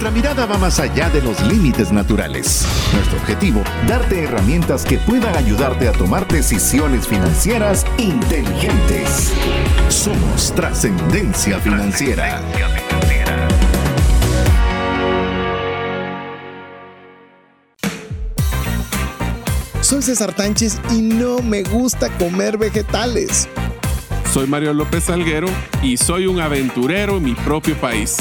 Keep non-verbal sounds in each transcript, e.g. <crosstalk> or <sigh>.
Nuestra mirada va más allá de los límites naturales. Nuestro objetivo, darte herramientas que puedan ayudarte a tomar decisiones financieras inteligentes. Somos trascendencia financiera. Soy César Tánchez y no me gusta comer vegetales. Soy Mario López Salguero y soy un aventurero en mi propio país.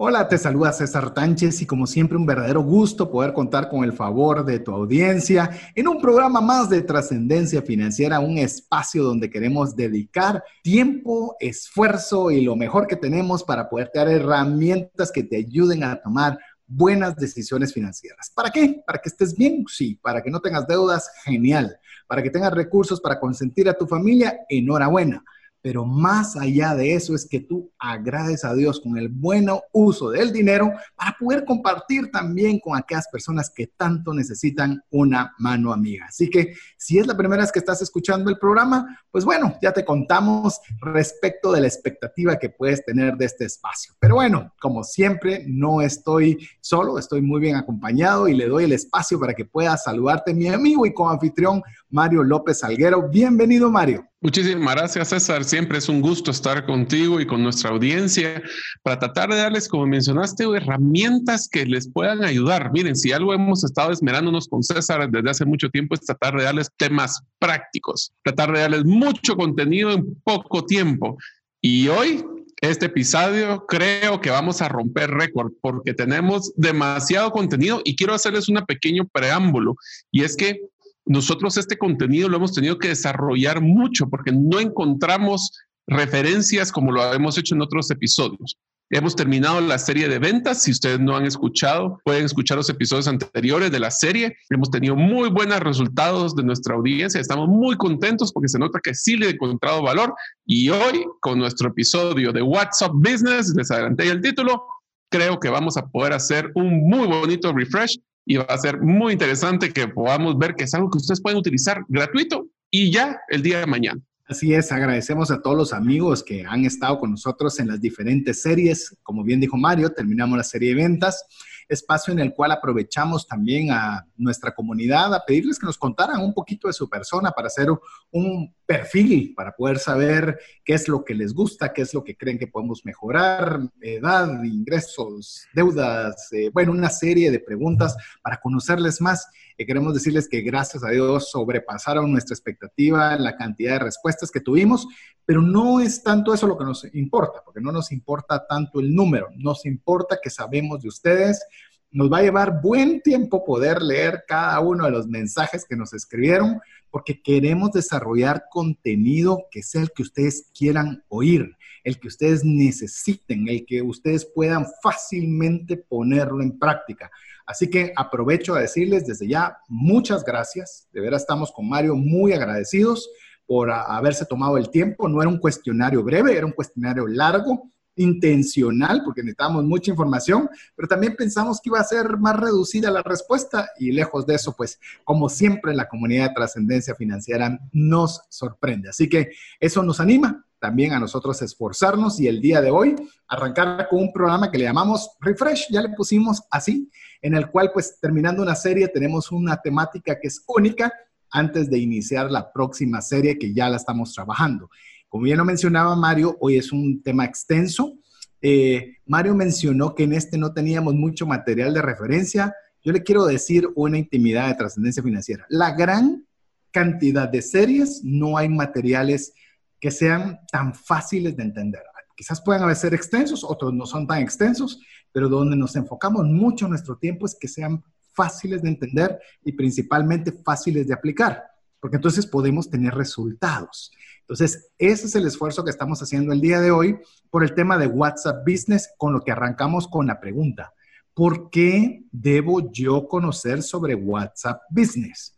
Hola, te saluda César Tánchez y como siempre un verdadero gusto poder contar con el favor de tu audiencia en un programa más de trascendencia financiera, un espacio donde queremos dedicar tiempo, esfuerzo y lo mejor que tenemos para poder dar herramientas que te ayuden a tomar buenas decisiones financieras. ¿Para qué? Para que estés bien, sí. Para que no tengas deudas, genial. Para que tengas recursos para consentir a tu familia, enhorabuena pero más allá de eso es que tú agrades a Dios con el buen uso del dinero para poder compartir también con aquellas personas que tanto necesitan una mano amiga. Así que si es la primera vez que estás escuchando el programa, pues bueno, ya te contamos respecto de la expectativa que puedes tener de este espacio. Pero bueno, como siempre, no estoy solo, estoy muy bien acompañado y le doy el espacio para que pueda saludarte mi amigo y co-anfitrión Mario López Salguero. Bienvenido, Mario. Muchísimas gracias, César. Siempre es un gusto estar contigo y con nuestra audiencia para tratar de darles, como mencionaste, herramientas que les puedan ayudar. Miren, si algo hemos estado esmerándonos con César desde hace mucho tiempo es tratar de darles temas prácticos, tratar de darles mucho contenido en poco tiempo. Y hoy, este episodio, creo que vamos a romper récord porque tenemos demasiado contenido y quiero hacerles un pequeño preámbulo. Y es que nosotros este contenido lo hemos tenido que desarrollar mucho porque no encontramos referencias como lo hemos hecho en otros episodios. Hemos terminado la serie de ventas. Si ustedes no han escuchado, pueden escuchar los episodios anteriores de la serie. Hemos tenido muy buenos resultados de nuestra audiencia. Estamos muy contentos porque se nota que sí le he encontrado valor. Y hoy, con nuestro episodio de WhatsApp Business, les adelanté el título, creo que vamos a poder hacer un muy bonito refresh y va a ser muy interesante que podamos ver que es algo que ustedes pueden utilizar gratuito y ya el día de mañana. Así es, agradecemos a todos los amigos que han estado con nosotros en las diferentes series. Como bien dijo Mario, terminamos la serie de ventas espacio en el cual aprovechamos también a nuestra comunidad a pedirles que nos contaran un poquito de su persona para hacer un perfil, para poder saber qué es lo que les gusta, qué es lo que creen que podemos mejorar, edad, ingresos, deudas, eh, bueno, una serie de preguntas para conocerles más. Y queremos decirles que gracias a Dios sobrepasaron nuestra expectativa, la cantidad de respuestas que tuvimos, pero no es tanto eso lo que nos importa, porque no nos importa tanto el número, nos importa que sabemos de ustedes. Nos va a llevar buen tiempo poder leer cada uno de los mensajes que nos escribieron, porque queremos desarrollar contenido que sea el que ustedes quieran oír, el que ustedes necesiten, el que ustedes puedan fácilmente ponerlo en práctica. Así que aprovecho a decirles desde ya muchas gracias. De veras estamos con Mario muy agradecidos por haberse tomado el tiempo. No era un cuestionario breve, era un cuestionario largo, intencional, porque necesitábamos mucha información, pero también pensamos que iba a ser más reducida la respuesta y lejos de eso, pues como siempre la comunidad de trascendencia financiera nos sorprende. Así que eso nos anima también a nosotros esforzarnos y el día de hoy arrancar con un programa que le llamamos Refresh, ya le pusimos así, en el cual pues terminando una serie tenemos una temática que es única antes de iniciar la próxima serie que ya la estamos trabajando. Como ya lo mencionaba Mario, hoy es un tema extenso. Eh, Mario mencionó que en este no teníamos mucho material de referencia. Yo le quiero decir una intimidad de trascendencia financiera. La gran cantidad de series no hay materiales que sean tan fáciles de entender. Quizás puedan ser extensos, otros no son tan extensos, pero donde nos enfocamos mucho nuestro tiempo es que sean fáciles de entender y principalmente fáciles de aplicar, porque entonces podemos tener resultados. Entonces, ese es el esfuerzo que estamos haciendo el día de hoy por el tema de WhatsApp Business, con lo que arrancamos con la pregunta, ¿por qué debo yo conocer sobre WhatsApp Business?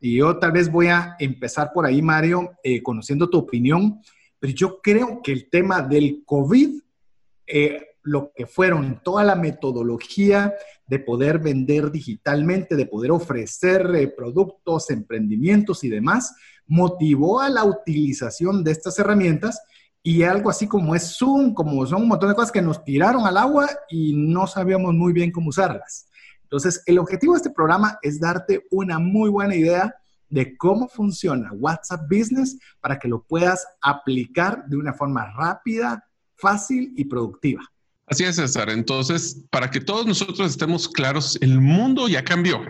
Y yo tal vez voy a empezar por ahí, Mario, eh, conociendo tu opinión, pero yo creo que el tema del COVID eh, lo que fueron toda la metodología de poder vender digitalmente, de poder ofrecer eh, productos, emprendimientos y demás, motivó a la utilización de estas herramientas y algo así como es Zoom, como son un montón de cosas que nos tiraron al agua y no sabíamos muy bien cómo usarlas. Entonces, el objetivo de este programa es darte una muy buena idea de cómo funciona WhatsApp Business para que lo puedas aplicar de una forma rápida, fácil y productiva. Así es, César. Entonces, para que todos nosotros estemos claros, el mundo ya cambió.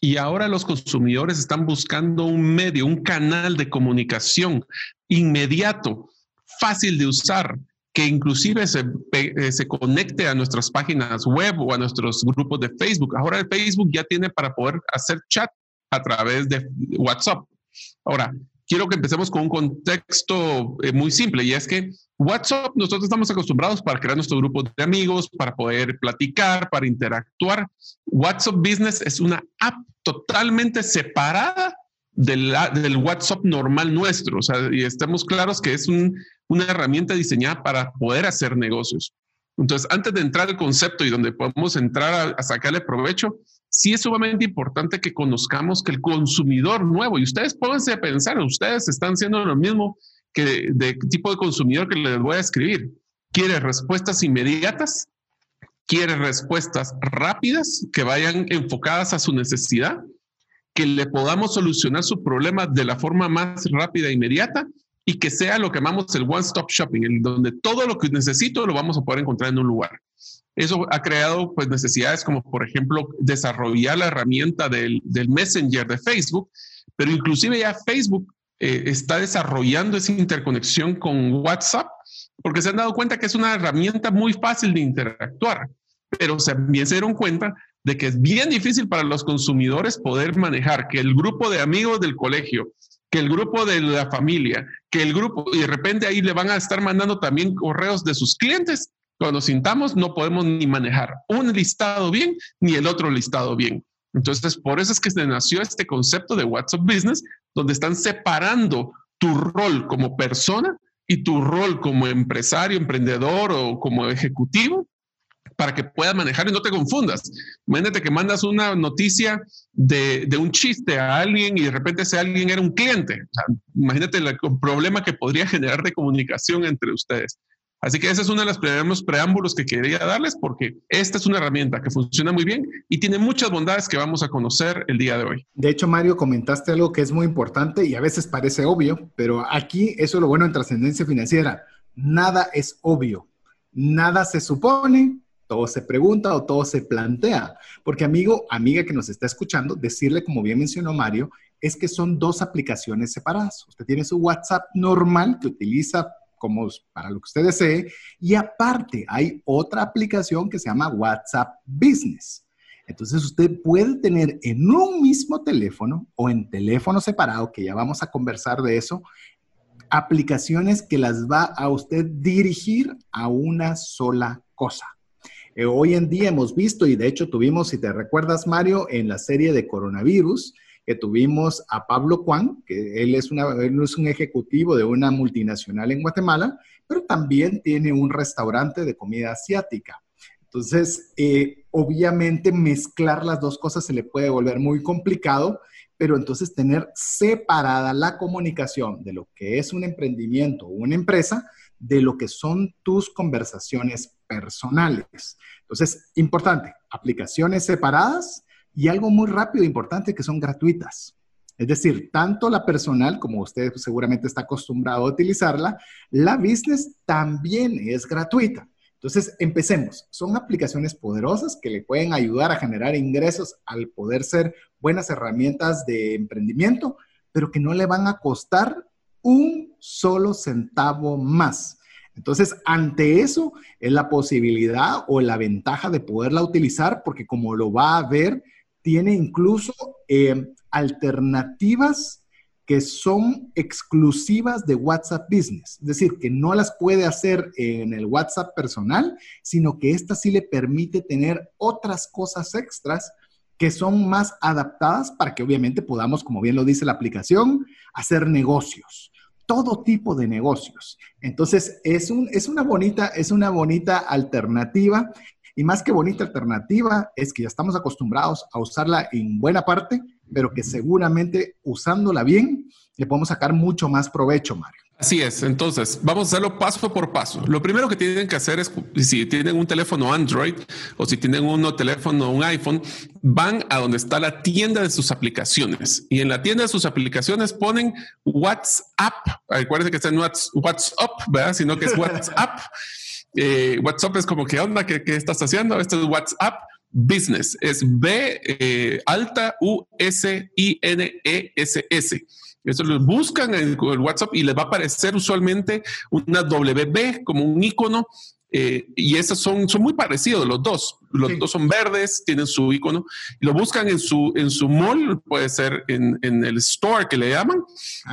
Y ahora los consumidores están buscando un medio, un canal de comunicación inmediato, fácil de usar, que inclusive se, eh, se, conecte a nuestras páginas web o a nuestros grupos de Facebook. Ahora el Facebook ya tiene para poder hacer chat a través de WhatsApp. Ahora, quiero que empecemos con un contexto eh, muy simple y es que WhatsApp nosotros estamos acostumbrados para crear nuestro grupo de amigos, para poder platicar, para interactuar. WhatsApp Business es una app totalmente separada del, del WhatsApp normal nuestro. O sea, y estemos claros que es una herramienta diseñada para poder hacer negocios. Entonces, antes de entrar al concepto y donde podemos entrar a sacarle provecho, sí es sumamente importante que conozcamos que el consumidor nuevo, y ustedes pónganse a pensar, ustedes están siendo lo mismo que de tipo de consumidor que les voy a escribir. ¿Quiere respuestas inmediatas? ¿Quiere respuestas rápidas que vayan enfocadas a su necesidad? ¿Que le podamos solucionar su problema de la forma más rápida e inmediata? Y que sea lo que llamamos el one-stop shopping, en donde todo lo que necesito lo vamos a poder encontrar en un lugar. Eso ha creado pues, necesidades como, por ejemplo, desarrollar la herramienta del, del Messenger de Facebook, pero inclusive ya Facebook eh, está desarrollando esa interconexión con WhatsApp porque se han dado cuenta que es una herramienta muy fácil de interactuar, pero también se dieron cuenta de que es bien difícil para los consumidores poder manejar que el grupo de amigos del colegio, que el grupo de la familia, que el grupo, y de repente ahí le van a estar mandando también correos de sus clientes cuando sintamos, no podemos ni manejar un listado bien ni el otro listado bien. Entonces, por eso es que se nació este concepto de WhatsApp Business, donde están separando tu rol como persona y tu rol como empresario, emprendedor o como ejecutivo para que puedas manejar y no te confundas. Imagínate que mandas una noticia de, un chiste a alguien y de repente ese alguien era un cliente. imagínate el problema que podría generar de comunicación entre ustedes. Así que ese es uno de los primeros preámbulos que quería darles porque esta es una herramienta que funciona muy bien y tiene muchas bondades que vamos a conocer el día de hoy. De hecho, Mario, comentaste algo que es muy importante y a veces parece obvio, pero aquí eso es lo bueno en trascendencia financiera. Nada es obvio, nada se supone, todo se pregunta o todo se plantea. Porque amigo, amiga que nos está escuchando, decirle, como bien mencionó Mario, es que son dos aplicaciones separadas. Usted tiene su WhatsApp normal que utiliza como para lo que usted desee. Y aparte, hay otra aplicación que se llama WhatsApp Business. Entonces, usted puede tener en un mismo teléfono o en teléfono separado, que ya vamos a conversar de eso, aplicaciones que las va a usted dirigir a una sola cosa. Eh, hoy en día hemos visto, y de hecho tuvimos, si te recuerdas, Mario, en la serie de coronavirus, que tuvimos a Pablo Juan, que él es, una, es un ejecutivo de una multinacional en Guatemala, pero también tiene un restaurante de comida asiática. Entonces, eh, obviamente mezclar las dos cosas se le puede volver muy complicado, pero entonces tener separada la comunicación de lo que es un emprendimiento o una empresa de lo que son tus conversaciones personales. Entonces, importante, aplicaciones separadas y algo muy rápido e importante que son gratuitas. Es decir, tanto la personal, como usted seguramente está acostumbrado a utilizarla, la business también es gratuita. Entonces, empecemos. Son aplicaciones poderosas que le pueden ayudar a generar ingresos al poder ser buenas herramientas de emprendimiento, pero que no le van a costar un solo centavo más. Entonces, ante eso es la posibilidad o la ventaja de poderla utilizar, porque como lo va a ver, tiene incluso eh, alternativas que son exclusivas de WhatsApp Business, es decir, que no las puede hacer en el WhatsApp personal, sino que esta sí le permite tener otras cosas extras que son más adaptadas para que obviamente podamos, como bien lo dice la aplicación, hacer negocios, todo tipo de negocios. Entonces, es, un, es, una, bonita, es una bonita alternativa Y más que bonita alternativa, es que ya estamos acostumbrados a usarla en buena parte, pero que seguramente usándola bien, le podemos sacar mucho más provecho, Mario. Así es, entonces vamos a hacerlo paso por paso. Lo primero que tienen que hacer es, si tienen un teléfono Android o si tienen un teléfono, un iPhone, van a donde está la tienda de sus aplicaciones y en la tienda de sus aplicaciones ponen WhatsApp. Recuerden que está en WhatsApp, ¿verdad? Sino que es <laughs> WhatsApp. Eh, WhatsApp es como, ¿qué onda? ¿Qué, estás haciendo? Esto es WhatsApp Business. Es B eh, alta U S I N E S S. Eso lo buscan en el WhatsApp y les va a aparecer usualmente una WB como un icono eh, y esos son, son muy parecidos los dos. Los dos son verdes, tienen su icono. Lo buscan en su, en su mall, puede ser en, en el store que le llaman.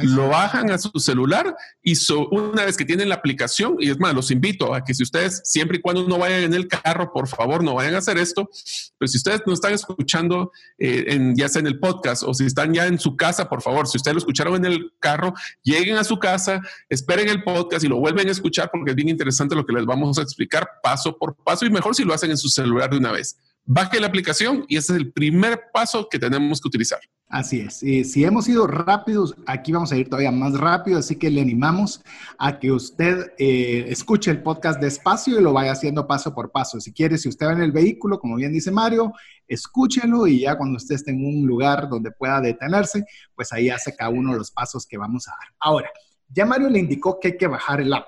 lo bajan a su celular y una vez que tienen la aplicación, y es más, los invito a que si ustedes, siempre y cuando no vayan en el carro, por favor, no vayan a hacer esto. Pero si ustedes no están escuchando, eh, en, ya sea en el podcast o si están ya en su casa, por favor, si ustedes lo escucharon en el carro, lleguen a su casa, esperen el podcast y lo vuelven a escuchar porque es bien interesante lo que les vamos a explicar paso por paso y mejor si lo hacen en su celular de una vez. Baje la aplicación y ese es el primer paso que tenemos que utilizar. Así es. Y si hemos ido rápidos, aquí vamos a ir todavía más rápido, así que le animamos a que usted eh, escuche el podcast despacio y lo vaya haciendo paso por paso. Si quiere, si usted va en el vehículo, como bien dice Mario, escúchelo y ya cuando usted esté en un lugar donde pueda detenerse, pues ahí hace cada uno de los pasos que vamos a dar. Ahora, ya Mario le indicó que hay que bajar el app.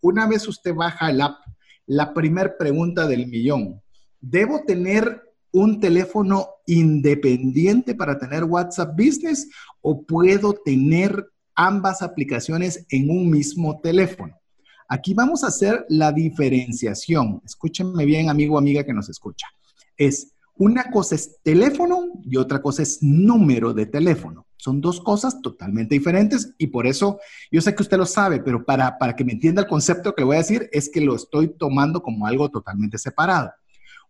Una vez usted baja el app, la primera pregunta del millón. ¿Debo tener un teléfono independiente para tener WhatsApp Business o puedo tener ambas aplicaciones en un mismo teléfono? Aquí vamos a hacer la diferenciación. Escúchenme bien, amigo o amiga que nos escucha. Es una cosa es teléfono y otra cosa es número de teléfono. Son dos cosas totalmente diferentes y por eso yo sé que usted lo sabe, pero para, para que me entienda el concepto que le voy a decir es que lo estoy tomando como algo totalmente separado.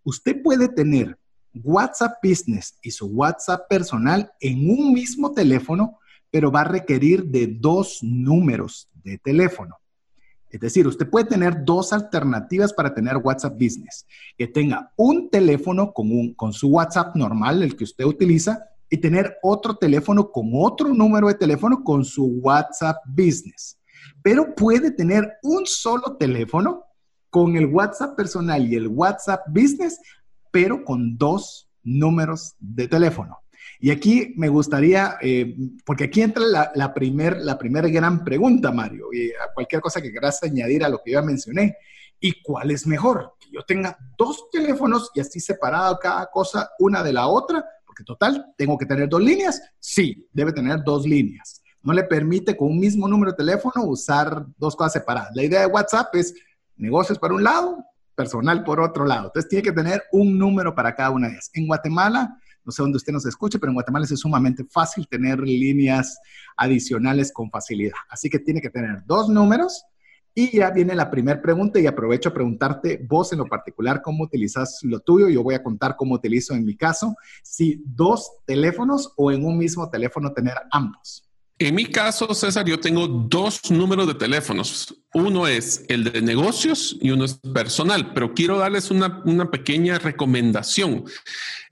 Usted puede tener WhatsApp Business y su WhatsApp personal en un mismo teléfono, pero va a requerir de dos números de teléfono. Es decir, usted puede tener dos alternativas para tener WhatsApp Business. Que tenga un teléfono con, con su WhatsApp normal, el que usted utiliza, y tener otro teléfono con otro número de teléfono con su WhatsApp Business. Pero puede tener un solo teléfono con el WhatsApp personal y el WhatsApp Business, pero con dos números de teléfono. Y aquí me gustaría, eh, porque aquí entra la, la primera la primer gran pregunta, Mario, y a cualquier cosa que quieras añadir a lo que yo mencioné. ¿Y cuál es mejor? Que yo tenga dos teléfonos y así separado cada cosa una de la otra, porque total, tengo que tener dos líneas. Sí, debe tener dos líneas. No le permite con un mismo número de teléfono usar dos cosas separadas. La idea de WhatsApp es negocios por un lado, personal por otro lado. Entonces tiene que tener un número para cada una de ellas. En Guatemala no sé dónde usted nos escuche, pero en Guatemala es sumamente fácil tener líneas adicionales con facilidad. Así que tiene que tener dos números. Y ya viene la primera pregunta y aprovecho a preguntarte vos en lo particular cómo utilizas lo tuyo. Yo voy a contar cómo utilizo en mi caso, si dos teléfonos o en un mismo teléfono tener ambos. En mi caso, César, yo tengo dos números de teléfonos. Uno es el de negocios y uno es personal, pero quiero darles una, pequeña recomendación.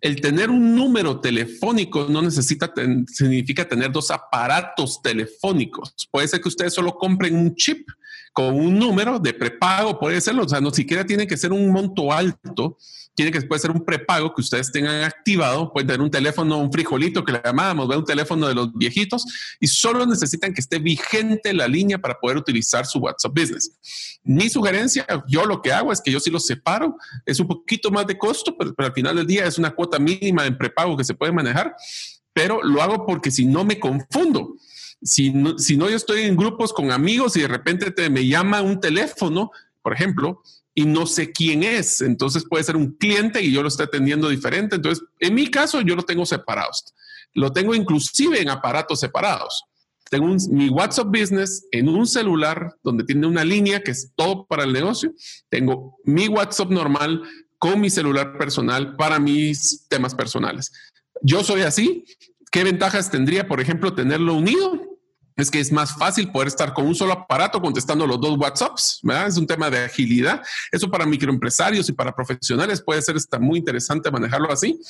El tener un número telefónico no necesita, significa tener dos aparatos telefónicos. Puede ser que ustedes solo compren un chip con un número de prepago, puede serlo, o sea, no siquiera tiene que ser un monto alto, tiene que puede ser un prepago que ustedes tengan activado, pueden tener un teléfono, un frijolito que le llamamos, un teléfono de los viejitos y solo necesitan que esté vigente la línea para poder utilizar su WhatsApp Business. Mi sugerencia, yo lo que hago es que yo sí los separo, es un poquito más de costo, pero, al final del día es una cuota mínima en prepago que se puede manejar, pero lo hago porque si no me confundo si no, si no, yo estoy en grupos con amigos y de repente te, me llama un teléfono, por ejemplo, y no sé quién es. Entonces puede ser un cliente y yo lo estoy atendiendo diferente. Entonces, en mi caso, yo lo tengo separados. Lo tengo inclusive en aparatos separados. Tengo mi WhatsApp Business en un celular donde tiene una línea que es todo para el negocio. Tengo mi WhatsApp normal con mi celular personal para mis temas personales. Yo soy así ¿Qué ventajas tendría, por ejemplo, tenerlo unido? Es que es más fácil poder estar con un solo aparato contestando los dos WhatsApps, ¿verdad? Es un tema de agilidad. Eso para microempresarios y para profesionales puede ser está muy interesante manejarlo así.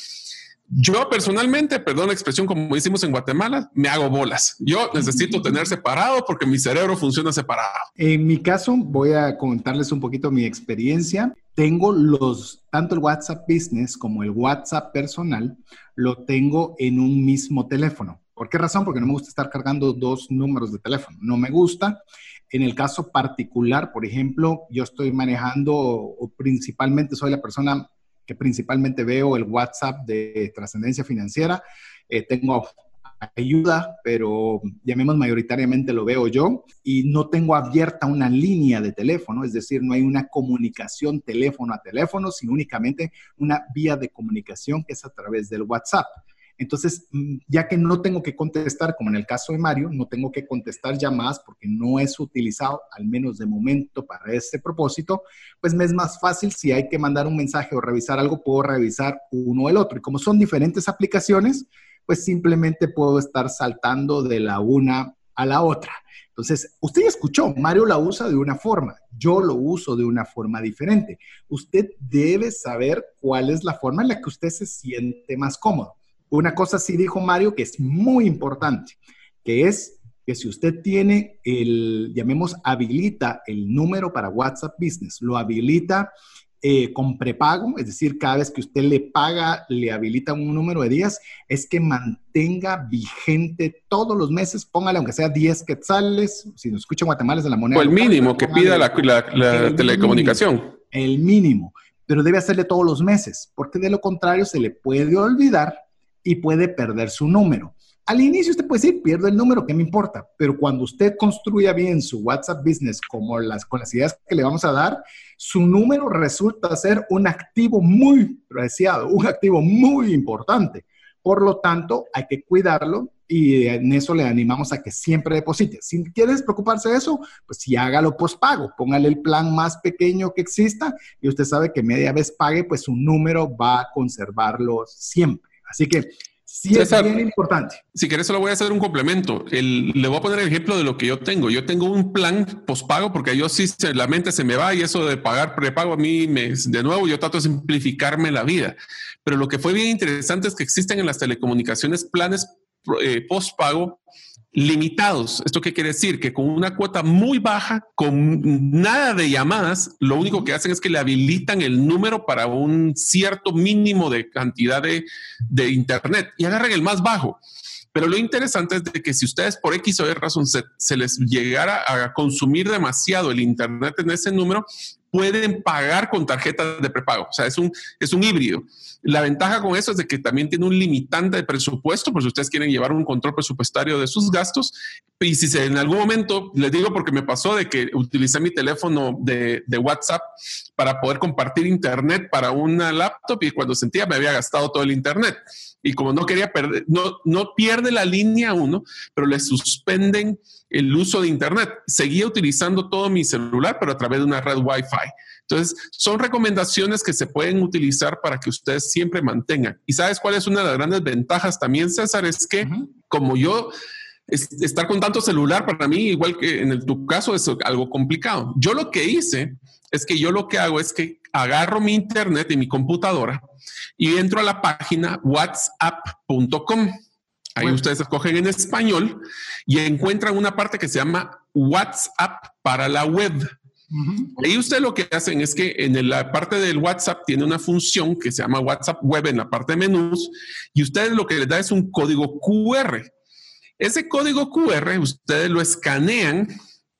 Yo personalmente, perdón la expresión como decimos en Guatemala, me hago bolas. Yo necesito tener separado porque mi cerebro funciona separado. En mi caso, voy a contarles un poquito mi experiencia. Tengo los, tanto el WhatsApp Business como el WhatsApp personal, lo tengo en un mismo teléfono. ¿Por qué razón? Porque no me gusta estar cargando dos números de teléfono. No me gusta. En el caso particular, por ejemplo, yo estoy manejando o principalmente soy la persona que principalmente veo el WhatsApp de trascendencia financiera. Eh, tengo ayuda, pero llamemos mayoritariamente lo veo yo y no tengo abierta una línea de teléfono, es decir, no hay una comunicación teléfono a teléfono, sino únicamente una vía de comunicación que es a través del WhatsApp. Entonces, mm, ya que no tengo que contestar, como en el caso de Mario, no tengo que contestar llamadas porque no es utilizado, al menos de momento, para este propósito, pues me es más fácil si hay que mandar un mensaje o revisar algo, puedo revisar uno o el otro. Y como son diferentes aplicaciones, pues simplemente puedo estar saltando de la una a la otra. Entonces, usted ya escuchó, Mario la usa de una forma, yo lo uso de una forma diferente. Usted debe saber cuál es la forma en la que usted se siente más cómodo. Una cosa sí dijo Mario que es muy importante, que es que si usted tiene el, llamemos, habilita el número para WhatsApp Business, lo habilita eh, con prepago, es decir, cada vez que usted le paga, le habilita un número de días, es que mantenga vigente todos los meses, póngale aunque sea 10 quetzales, si nos escucha en Guatemala es de la moneda. O el mínimo que pida la, telecomunicación. el mínimo, pero debe hacerle todos los meses, porque de lo contrario se le puede olvidar y puede perder su número. Al inicio usted puede decir, pierdo el número, ¿qué me importa? Pero cuando usted construya bien su WhatsApp Business como las, con las ideas que le vamos a dar, su número resulta ser un activo muy preciado, un activo muy importante. Por lo tanto, hay que cuidarlo y en eso le animamos a que siempre deposite. Si quieres preocuparse de eso, pues si hágalo pospago, póngale el plan más pequeño que exista y usted sabe que media vez pague, pues su número va a conservarlo siempre. Así que sí es bien importante. Si quieres, solo voy a hacer un complemento. le voy a poner el ejemplo de lo que yo tengo. Yo tengo un plan pospago porque yo sí la mente se me va y eso de pagar prepago a mí me, de nuevo yo trato de simplificarme la vida. Pero lo que fue bien interesante es que existen en las telecomunicaciones planes eh, postpago limitados. ¿Esto qué quiere decir? Que con una cuota muy baja, con nada de llamadas, lo único que hacen es que le habilitan el número para un cierto mínimo de cantidad de, de Internet y agarran el más bajo. Pero lo interesante es de que si ustedes por X o Y razón se, se, les llegara a consumir demasiado el Internet en ese número, pueden pagar con tarjetas de prepago. O sea, es un, es un híbrido. La ventaja con eso es de que también tiene un limitante de presupuesto, por si ustedes quieren llevar un control presupuestario de sus gastos. Y si se, en algún momento, les digo porque me pasó de que utilicé mi teléfono de, de WhatsApp para poder compartir internet para una laptop y cuando sentía me había gastado todo el internet. Y como no quería perder, no, no pierde la línea uno, pero le suspenden el uso de Internet. Seguía utilizando todo mi celular, pero a través de una red Wi-Fi. Entonces, son recomendaciones que se pueden utilizar para que ustedes siempre mantengan. ¿Y sabes cuál es una de las grandes ventajas también, César? Es que como yo estar con tanto celular para mí, igual que en tu caso, es algo complicado. Yo lo que hice es que yo lo que hago es que agarro mi internet y mi computadora y entro a la página whatsapp.com. Ahí ustedes escogen en español y encuentran una parte que se llama WhatsApp para la web. Ahí ustedes lo que hacen es que en la parte del WhatsApp tiene una función que se llama WhatsApp Web en la parte de menús y ustedes lo que les da es un código QR. Ese código QR ustedes lo escanean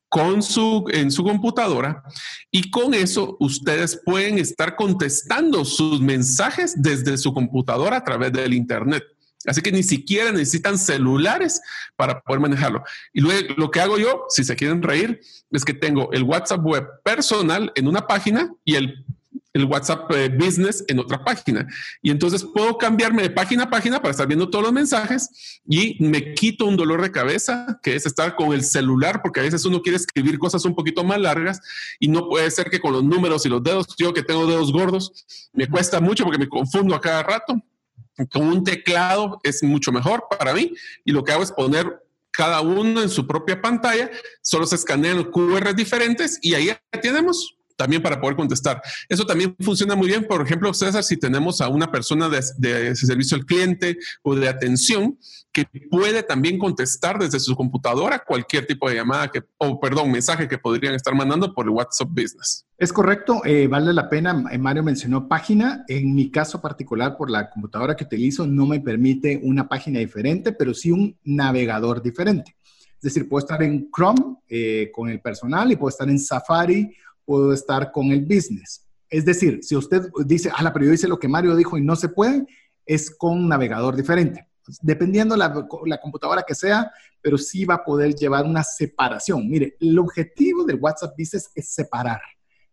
con su, en su computadora y con eso ustedes pueden estar contestando sus mensajes desde su computadora a través del Internet. Así que ni siquiera necesitan celulares para poder manejarlo. Y luego lo que hago yo, si se quieren reír, es que tengo el WhatsApp web personal en una página y el, el WhatsApp eh, business en otra página. Y entonces puedo cambiarme de página a página para estar viendo todos los mensajes y me quito un dolor de cabeza, que es estar con el celular, porque a veces uno quiere escribir cosas un poquito más largas y no puede ser que con los números y los dedos, yo que tengo dedos gordos, me cuesta mucho porque me confundo a cada rato con un teclado es mucho mejor para mí y lo que hago es poner cada uno en su propia pantalla, solo se escanean QR diferentes y ahí tenemos también para poder contestar. Eso también funciona muy bien, por ejemplo, César, si tenemos a una persona de, servicio al cliente o de atención que puede también contestar desde su computadora cualquier tipo de llamada que, o perdón, mensaje que podrían estar mandando por el WhatsApp Business. Es correcto, eh, vale la pena. Eh, Mario mencionó página. En mi caso particular, por la computadora que utilizo, no me permite una página diferente, pero sí un navegador diferente. Es decir, puedo estar en Chrome eh, con el personal y puedo estar en Safari puedo estar con el business. Es decir, si usted dice, ah, la pero yo hice lo que Mario dijo y no se puede, es con un navegador diferente. Dependiendo la, la computadora que sea, pero sí va a poder llevar una separación. Mire, el objetivo del WhatsApp Business es separar.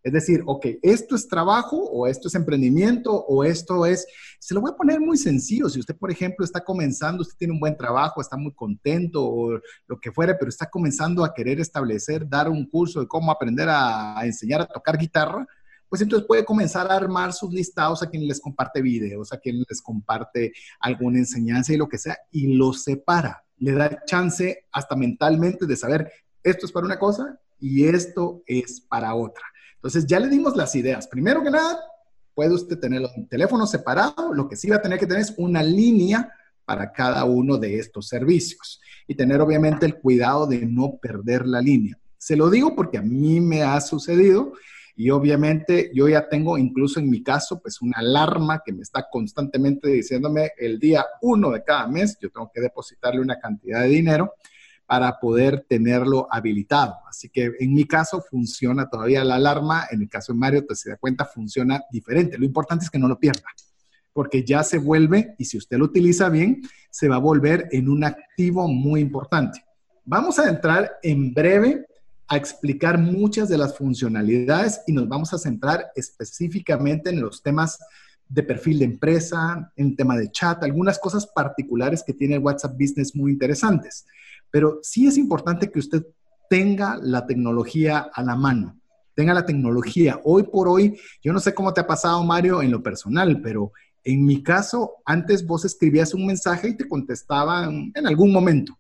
Es decir, ok, esto es trabajo o esto es emprendimiento o esto es, se lo voy a poner muy sencillo. Si usted, por ejemplo, está comenzando, usted tiene un buen trabajo, está muy contento o lo que fuera, pero está comenzando a querer establecer, dar un curso de cómo aprender a, enseñar a tocar guitarra, pues entonces puede comenzar a armar sus listados a quien les comparte videos, a quien les comparte alguna enseñanza y lo que sea, y lo separa. Le da chance hasta mentalmente de saber, esto es para una cosa y esto es para otra. Entonces ya le dimos las ideas. Primero que nada, puede usted tener un teléfono separado. Lo que sí va a tener que tener es una línea para cada uno de estos servicios y tener obviamente el cuidado de no perder la línea. Se lo digo porque a mí me ha sucedido y obviamente yo ya tengo incluso en mi caso pues una alarma que me está constantemente diciéndome el día uno de cada mes yo tengo que depositarle una cantidad de dinero para poder tenerlo habilitado. Así que en mi caso funciona todavía la alarma, en el caso de Mario, te se da cuenta, funciona diferente. Lo importante es que no lo pierda, porque ya se vuelve, y si usted lo utiliza bien, se va a volver en un activo muy importante. Vamos a entrar en breve a explicar muchas de las funcionalidades y nos vamos a centrar específicamente en los temas de perfil de empresa, en tema de chat, algunas cosas particulares que tiene el WhatsApp Business muy interesantes. Pero sí es importante que usted tenga la tecnología a la mano, tenga la tecnología. Hoy por hoy, yo no sé cómo te ha pasado, Mario, en lo personal, pero en mi caso, antes vos escribías un mensaje y te contestaban en algún momento.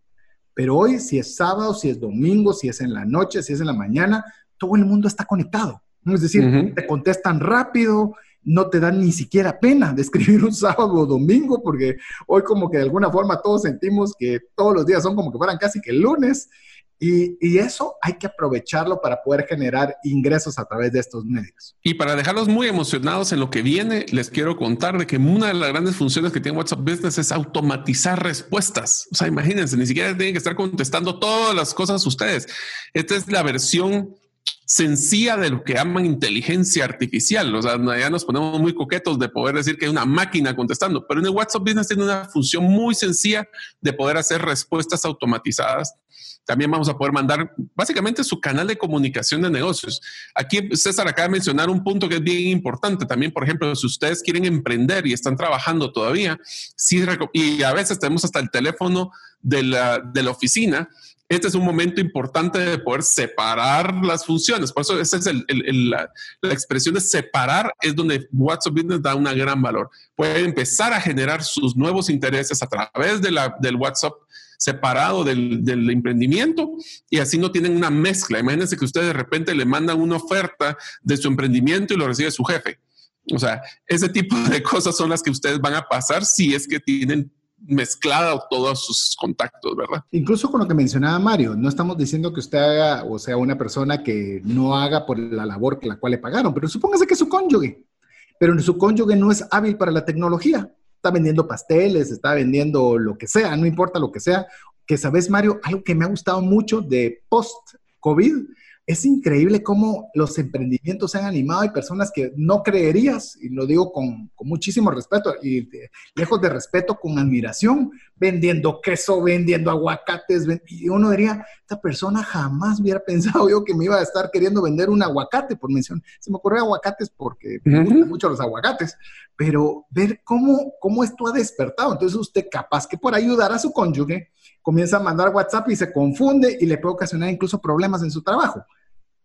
Pero hoy, si es sábado, si es domingo, si es en la noche, si es en la mañana, todo el mundo está conectado. Es decir, te contestan rápido, no te da ni siquiera pena de escribir un sábado o domingo, porque hoy como que de alguna forma todos sentimos que todos los días son como que fueran casi que el lunes. Y, y, eso hay que aprovecharlo para poder generar ingresos a través de estos medios. Y para dejarlos muy emocionados en lo que viene, les quiero contar de que una de las grandes funciones que tiene WhatsApp Business es automatizar respuestas. O sea, imagínense, ni siquiera tienen que estar contestando todas las cosas ustedes. Esta es la versión sencilla de lo que llaman inteligencia artificial. O sea, ya nos ponemos muy coquetos de poder decir que hay una máquina contestando, pero en el WhatsApp Business tiene una función muy sencilla de poder hacer respuestas automatizadas. También vamos a poder mandar básicamente su canal de comunicación de negocios. Aquí César acaba de mencionar un punto que es bien importante. También, por ejemplo, si ustedes quieren emprender y están trabajando todavía, sí, y a veces tenemos hasta el teléfono de la, de la oficina, este es un momento importante de poder separar las funciones. Por eso esa es la, expresión de separar, es donde WhatsApp Business da un gran valor. Puede empezar a generar sus nuevos intereses a través de la, del WhatsApp separado del, del, emprendimiento y así no tienen una mezcla. Imagínense que usted de repente le mandan una oferta de su emprendimiento y lo recibe su jefe. O sea, ese tipo de cosas son las que ustedes van a pasar si es que tienen mezclada todos sus contactos, ¿verdad? Incluso con lo que mencionaba Mario, no estamos diciendo que usted haga, o sea, una persona que no haga por la labor que la cual le pagaron, pero supóngase que es su cónyuge, pero su cónyuge no es hábil para la tecnología, está vendiendo pasteles, está vendiendo lo que sea, no importa lo que sea, que sabes, Mario, algo que me ha gustado mucho de post-COVID es increíble cómo los emprendimientos se han animado. Hay personas que no creerías, y lo digo con, muchísimo respeto, y lejos de respeto, con admiración, vendiendo queso, vendiendo aguacates. y uno diría, esta persona jamás hubiera <laughs> pensado yo que me iba a estar queriendo vender un aguacate, por mención. Se me ocurrió aguacates porque me gustan mucho los aguacates, pero ver cómo, cómo esto ha despertado. Entonces usted capaz que por ayudar a su cónyuge, comienza a mandar WhatsApp y se confunde y le puede ocasionar incluso problemas en su trabajo.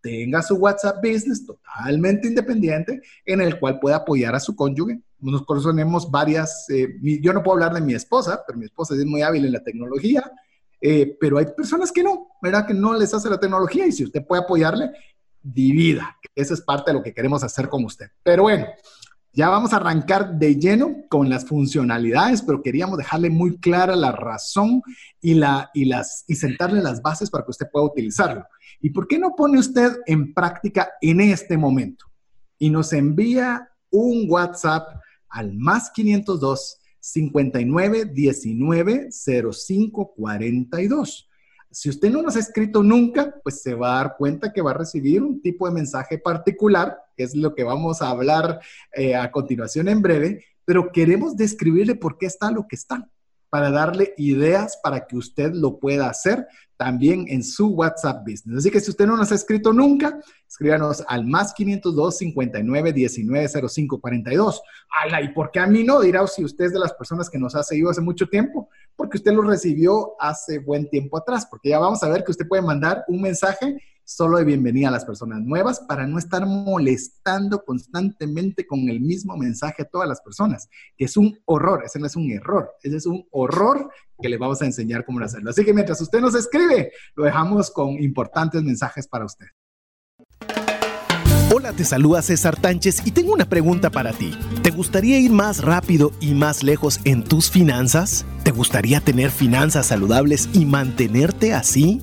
Tenga su WhatsApp Business totalmente independiente en el cual pueda apoyar a su cónyuge. Nosotros tenemos varias, eh, yo no puedo hablar de mi esposa, pero mi esposa es muy hábil en la tecnología. Eh, pero hay personas que no, ¿verdad? Que no les hace la tecnología y si usted puede apoyarle, divida. Esa es parte de lo que queremos hacer con usted. Pero bueno, ya vamos a arrancar de lleno con las funcionalidades, pero queríamos dejarle muy clara la razón y, la, y, las, y sentarle las bases para que usted pueda utilizarlo. ¿Y por qué no pone usted en práctica en este momento? Y nos envía un WhatsApp al más 502 59 19 05 42. Si usted no nos ha escrito nunca, pues se va a dar cuenta que va a recibir un tipo de mensaje particular, que es lo que vamos a hablar eh, a continuación en breve, pero queremos describirle por qué está lo que está para darle ideas para que usted lo pueda hacer también en su WhatsApp Business. Así que si usted no nos ha escrito nunca, escríbanos al más 502 59 19 05 42. Ala, ¿y por qué a mí no? Dirá si usted es de las personas que nos ha seguido hace mucho tiempo, porque usted lo recibió hace buen tiempo atrás, porque ya vamos a ver que usted puede mandar un mensaje solo de bienvenida a las personas nuevas para no estar molestando constantemente con el mismo mensaje a todas las personas, que es un horror, ese no es un error, ese es un horror que le vamos a enseñar cómo hacerlo. Así que mientras usted nos escribe, lo dejamos con importantes mensajes para usted. Hola, te saluda César Tánchez y tengo una pregunta para ti. ¿Te gustaría ir más rápido y más lejos en tus finanzas? ¿Te gustaría tener finanzas saludables y mantenerte así?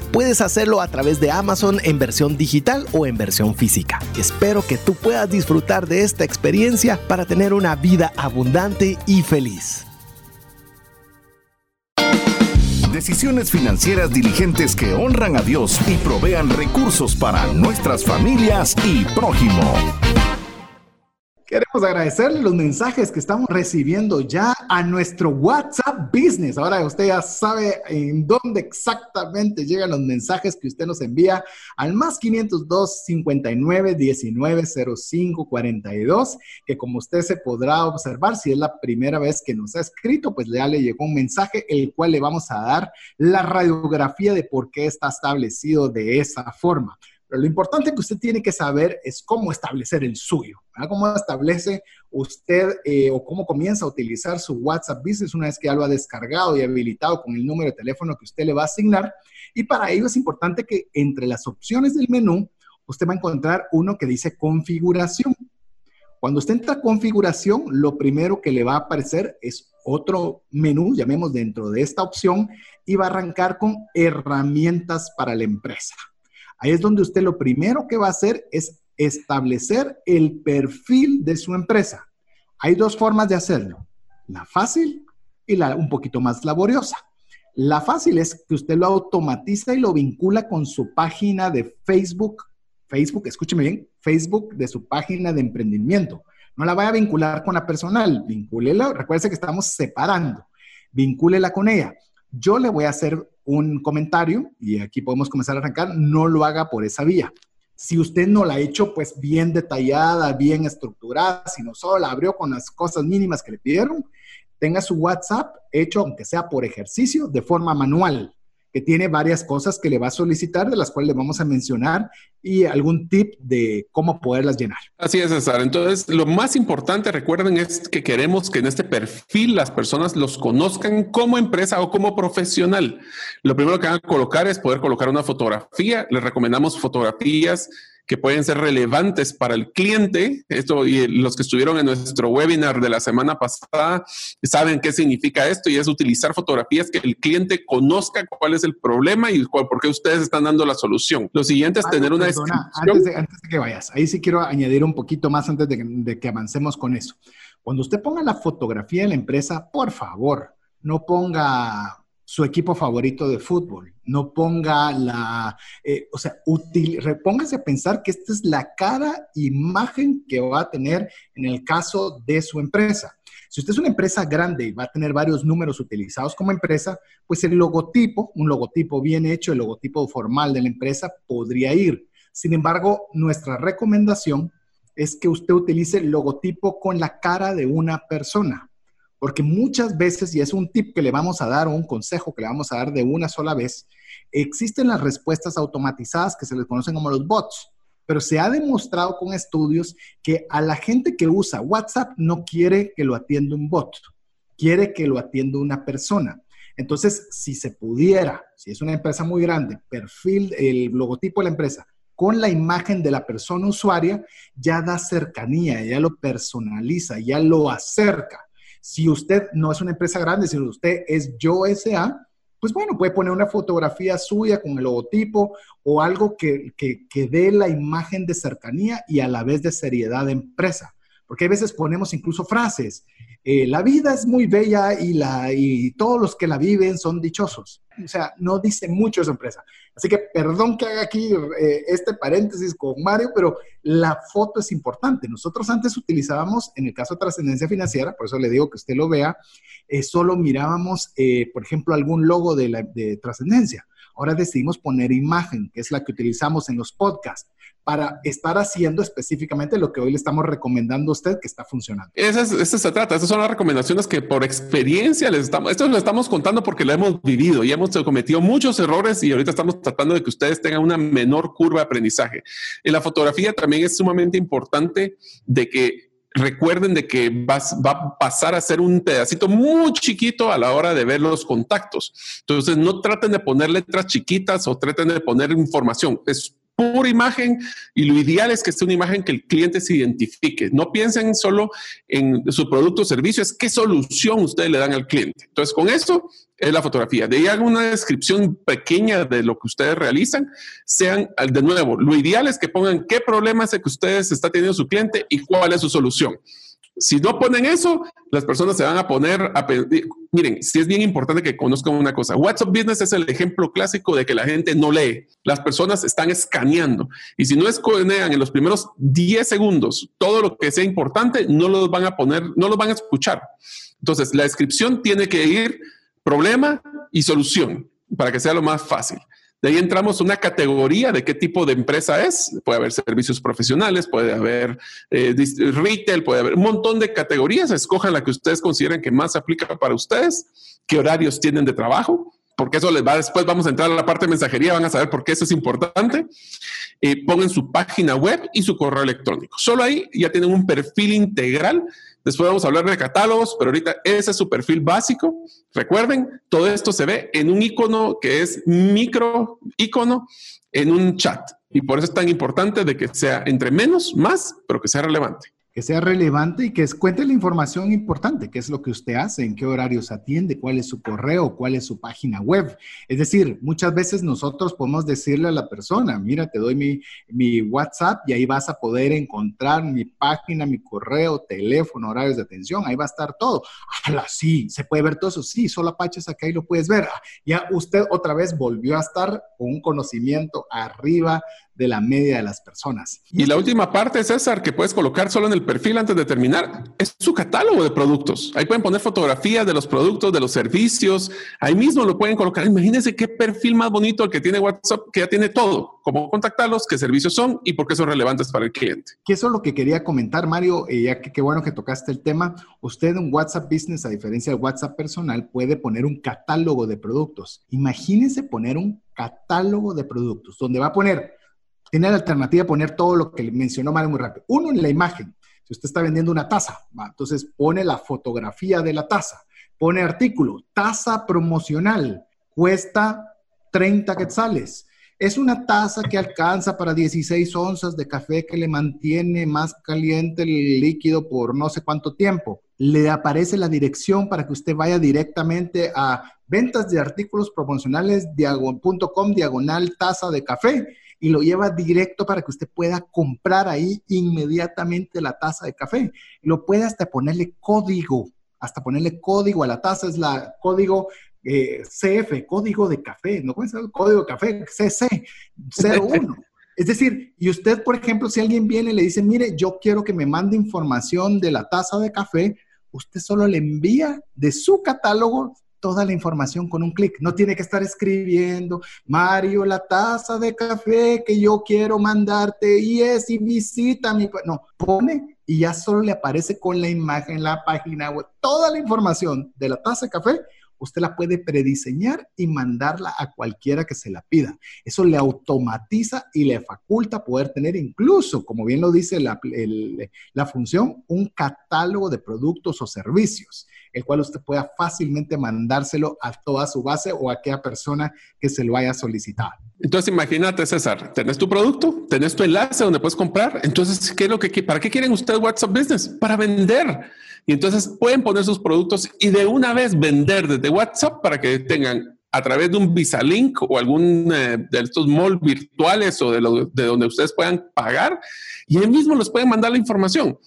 puedes hacerlo a través de Amazon en versión digital o en versión física. Espero que tú puedas disfrutar de esta experiencia para tener una vida abundante y feliz. Decisiones financieras diligentes que honran a Dios y provean recursos para nuestras familias y prójimo. Queremos agradecerle los mensajes que estamos recibiendo ya a nuestro WhatsApp Business. Ahora usted ya sabe en dónde exactamente llegan los mensajes que usted nos envía al más 502 59 19 05 42, que como usted se podrá observar, si es la primera vez que nos ha escrito, pues ya le llegó un mensaje, el cual le vamos a dar la radiografía de por qué está establecido de esa forma. Pero lo importante que usted tiene que saber es cómo establecer el suyo, cómo establece usted eh, o cómo comienza a utilizar su WhatsApp Business una vez que ya lo ha descargado y habilitado con el número de teléfono que usted le va a asignar. Y para ello es importante que entre las opciones del menú, usted va a encontrar uno que dice configuración. Cuando usted entra a configuración, lo primero que le va a aparecer es otro menú, llamemos dentro de esta opción, y va a arrancar con herramientas para la empresa. Ahí es donde usted lo primero que va a hacer es establecer el perfil de su empresa. Hay dos formas de hacerlo, la fácil y la un poquito más laboriosa. La fácil es que usted lo automatiza y lo vincula con su página de Facebook. Facebook, escúcheme bien, Facebook de su página de emprendimiento. No la vaya a vincular con la personal, vincúlela, recuerde que estamos separando, vincúlela con ella. Yo le voy a hacer un comentario y aquí podemos comenzar a arrancar, no lo haga por esa vía. Si usted no la ha hecho pues bien detallada, bien estructurada, sino solo la abrió con las cosas mínimas que le pidieron, tenga su WhatsApp hecho, aunque sea por ejercicio, de forma manual que tiene varias cosas que le va a solicitar, de las cuales le vamos a mencionar y algún tip de cómo poderlas llenar. Así es, César. Entonces, lo más importante, recuerden, es que queremos que en este perfil las personas los conozcan como empresa o como profesional. Lo primero que van a colocar es poder colocar una fotografía. Les recomendamos fotografías que pueden ser relevantes para el cliente. Esto y los que estuvieron en nuestro webinar de la semana pasada saben qué significa esto y es utilizar fotografías que el cliente conozca cuál es el problema y cuál, por qué ustedes están dando la solución. Lo siguiente es tener una descripción. Antes de, antes de, que vayas, ahí sí quiero añadir un poquito más antes de, de que avancemos con eso. Cuando usted ponga la fotografía de la empresa, por favor, no ponga su equipo favorito de fútbol, no ponga la, eh, o sea, útil, repóngase a pensar que esta es la cara, imagen que va a tener en el caso de su empresa. Si usted es una empresa grande y va a tener varios números utilizados como empresa, pues el logotipo, un logotipo bien hecho, el logotipo formal de la empresa podría ir. Sin embargo, nuestra recomendación es que usted utilice el logotipo con la cara de una persona. Porque muchas veces, y es un tip que le vamos a dar o un consejo que le vamos a dar de una sola vez, existen las respuestas automatizadas que se les conocen como los bots. Pero se ha demostrado con estudios que a la gente que usa WhatsApp no quiere que lo atienda un bot, quiere que lo atienda una persona. Entonces, si se pudiera, si es una empresa muy grande, perfil, el logotipo de la empresa con la imagen de la persona usuaria, ya da cercanía, ya lo personaliza, ya lo acerca. Si usted no es una empresa grande, sino usted es Yo SA, pues bueno, puede poner una fotografía suya con el logotipo o algo que, que, que dé la imagen de cercanía y a la vez de seriedad de empresa. Porque a veces ponemos incluso frases, eh, la vida es muy bella y, la, y todos los que la viven son dichosos. O sea, no dice mucho esa empresa. Así que perdón que haga aquí eh, este paréntesis con Mario, pero la foto es importante. Nosotros antes utilizábamos, en el caso de trascendencia financiera, por eso le digo que usted lo vea, eh, solo mirábamos, por ejemplo, algún logo de, de trascendencia. Ahora decidimos poner imagen, que es la que utilizamos en los podcasts para estar haciendo específicamente lo que hoy le estamos recomendando a usted que está funcionando. Eso, se trata, esas son las recomendaciones que por experiencia les estamos, esto lo estamos contando porque lo hemos vivido y hemos cometido muchos errores y ahorita estamos tratando de que ustedes tengan una menor curva de aprendizaje. En la fotografía también es sumamente importante de que recuerden de que vas, va a pasar a ser un pedacito muy chiquito a la hora de ver los contactos. Entonces, no traten de poner letras chiquitas o traten de poner información. Es pura imagen y lo ideal es que esté una imagen que el cliente se identifique. No piensen solo en su producto o servicio, es qué solución ustedes le dan al cliente. Entonces, con esto es la fotografía. De ahí alguna descripción pequeña de lo que ustedes realizan, sean de nuevo, lo ideal es que pongan qué problema es que ustedes está teniendo su cliente y cuál es su solución. Si no ponen eso, las personas se van a poner a. Miren, sí es bien importante que conozcan una cosa. WhatsApp Business es el ejemplo clásico de que la gente no lee. Las personas están escaneando. Y si no escanean en los primeros 10 segundos todo lo que sea importante, no los van a poner, no los van a escuchar. Entonces, la descripción tiene que ir problema y solución para que sea lo más fácil. De ahí entramos a una categoría de qué tipo de empresa es. Puede haber servicios profesionales, puede haber eh, retail, puede haber un montón de categorías. Escojan la que ustedes consideren que más aplica para ustedes, qué horarios tienen de trabajo, porque eso les va, después vamos a entrar a la parte de mensajería, van a saber por qué eso es importante. Eh, pongan su página web y su correo electrónico. Solo ahí ya tienen un perfil integral Después vamos a hablar de catálogos, pero ahorita ese es su perfil básico. Recuerden, todo esto se ve en un icono que es micro icono en un chat. Y por eso es tan importante de que sea entre menos, más, pero que sea relevante que sea relevante y que cuente la información importante, qué es lo que usted hace, en qué horarios atiende, cuál es su correo, cuál es su página web. Es decir, muchas veces nosotros podemos decirle a la persona, mira, te doy mi, mi WhatsApp y ahí vas a poder encontrar mi página, mi correo, teléfono, horarios de atención, ahí va a estar todo. ¡Hala, sí! ¿Se puede ver todo eso? Sí, solo apaches acá y lo puedes ver. Ah, ya usted otra vez volvió a estar con un conocimiento arriba de la media de las personas. Y la última parte, César, que puedes colocar solo en el perfil antes de terminar, es su catálogo de productos. Ahí pueden poner fotografías de los productos, de los servicios. Ahí mismo lo pueden colocar. Imagínense qué perfil más bonito el que tiene WhatsApp, que ya tiene todo, cómo contactarlos, qué servicios son y por qué son relevantes para el cliente. Que eso es lo que quería comentar, Mario, y ya que qué bueno que tocaste el tema. Usted en WhatsApp Business, a diferencia del WhatsApp personal, puede poner un catálogo de productos. Imagínense poner un catálogo de productos donde va a poner tiene la alternativa de poner todo lo que mencionó Mario muy rápido. Uno, en la imagen. Si usted está vendiendo una taza, entonces pone la fotografía de la taza, pone artículo, taza promocional, cuesta 30 quetzales. Es una taza que alcanza para 16 onzas de café que le mantiene más caliente el líquido por no sé cuánto tiempo. Le aparece la dirección para que usted vaya directamente a ventas de artículos promocionales.com diagonal taza de café y lo lleva directo para que usted pueda comprar ahí inmediatamente la taza de café. Lo puede hasta ponerle código, hasta ponerle código a la taza, es la código eh, CF, código de café, no puede ser código de café, CC 01. <laughs> Es decir, y usted, por ejemplo, si alguien viene y le dice, mire, yo quiero que me mande información de la taza de café, usted solo le envía de su catálogo toda la información con un clic. No tiene que estar escribiendo, Mario, la taza de café que yo quiero mandarte y es y visita mi... No, pone y ya solo le aparece con la imagen, la página web, toda la información de la taza de café usted la puede prediseñar y mandarla a cualquiera que se la pida. Eso le automatiza y le faculta poder tener incluso, como bien lo dice la, la función, un catálogo de productos o servicios, el cual usted pueda fácilmente mandárselo a toda su base o a aquella persona que se lo haya solicitado. Entonces, imagínate, César, tenés tu producto, tenés tu enlace donde puedes comprar. Entonces, ¿qué es lo que, ¿para qué quieren ustedes WhatsApp Business? Para vender. Y entonces pueden poner sus productos y de una vez vender desde WhatsApp para que tengan a través de un Visa Link o algún eh, de estos malls virtuales o de, de, donde ustedes puedan pagar y ahí mismo les pueden mandar la información.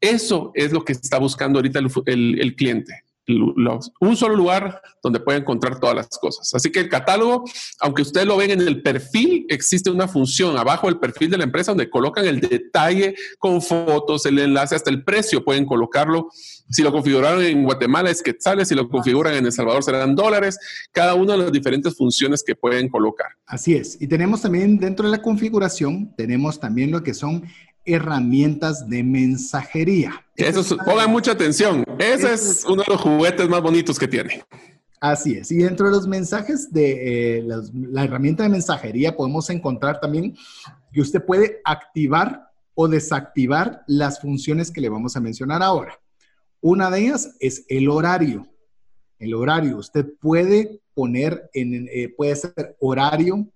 Eso es lo que está buscando ahorita el cliente un solo lugar donde puede encontrar todas las cosas. Así que el catálogo, aunque ustedes lo ven en el perfil, existe una función abajo del perfil de la empresa donde colocan el detalle con fotos, el enlace, hasta el precio pueden colocarlo. Si lo configuraron en Guatemala es quetzales, si lo configuran en El Salvador serán dólares, cada una de las diferentes funciones que pueden colocar. Así es. Y tenemos también dentro de la configuración, tenemos también lo que son herramientas de mensajería. Eso, pongan mucha atención. Ese es uno de los juguetes más bonitos que tiene. Así es. Y dentro de los mensajes de eh, la herramienta de mensajería podemos encontrar también que usted puede activar o desactivar las funciones que le vamos a mencionar ahora. Una de ellas es el horario. El horario. Usted puede poner en, eh, puede ser horario,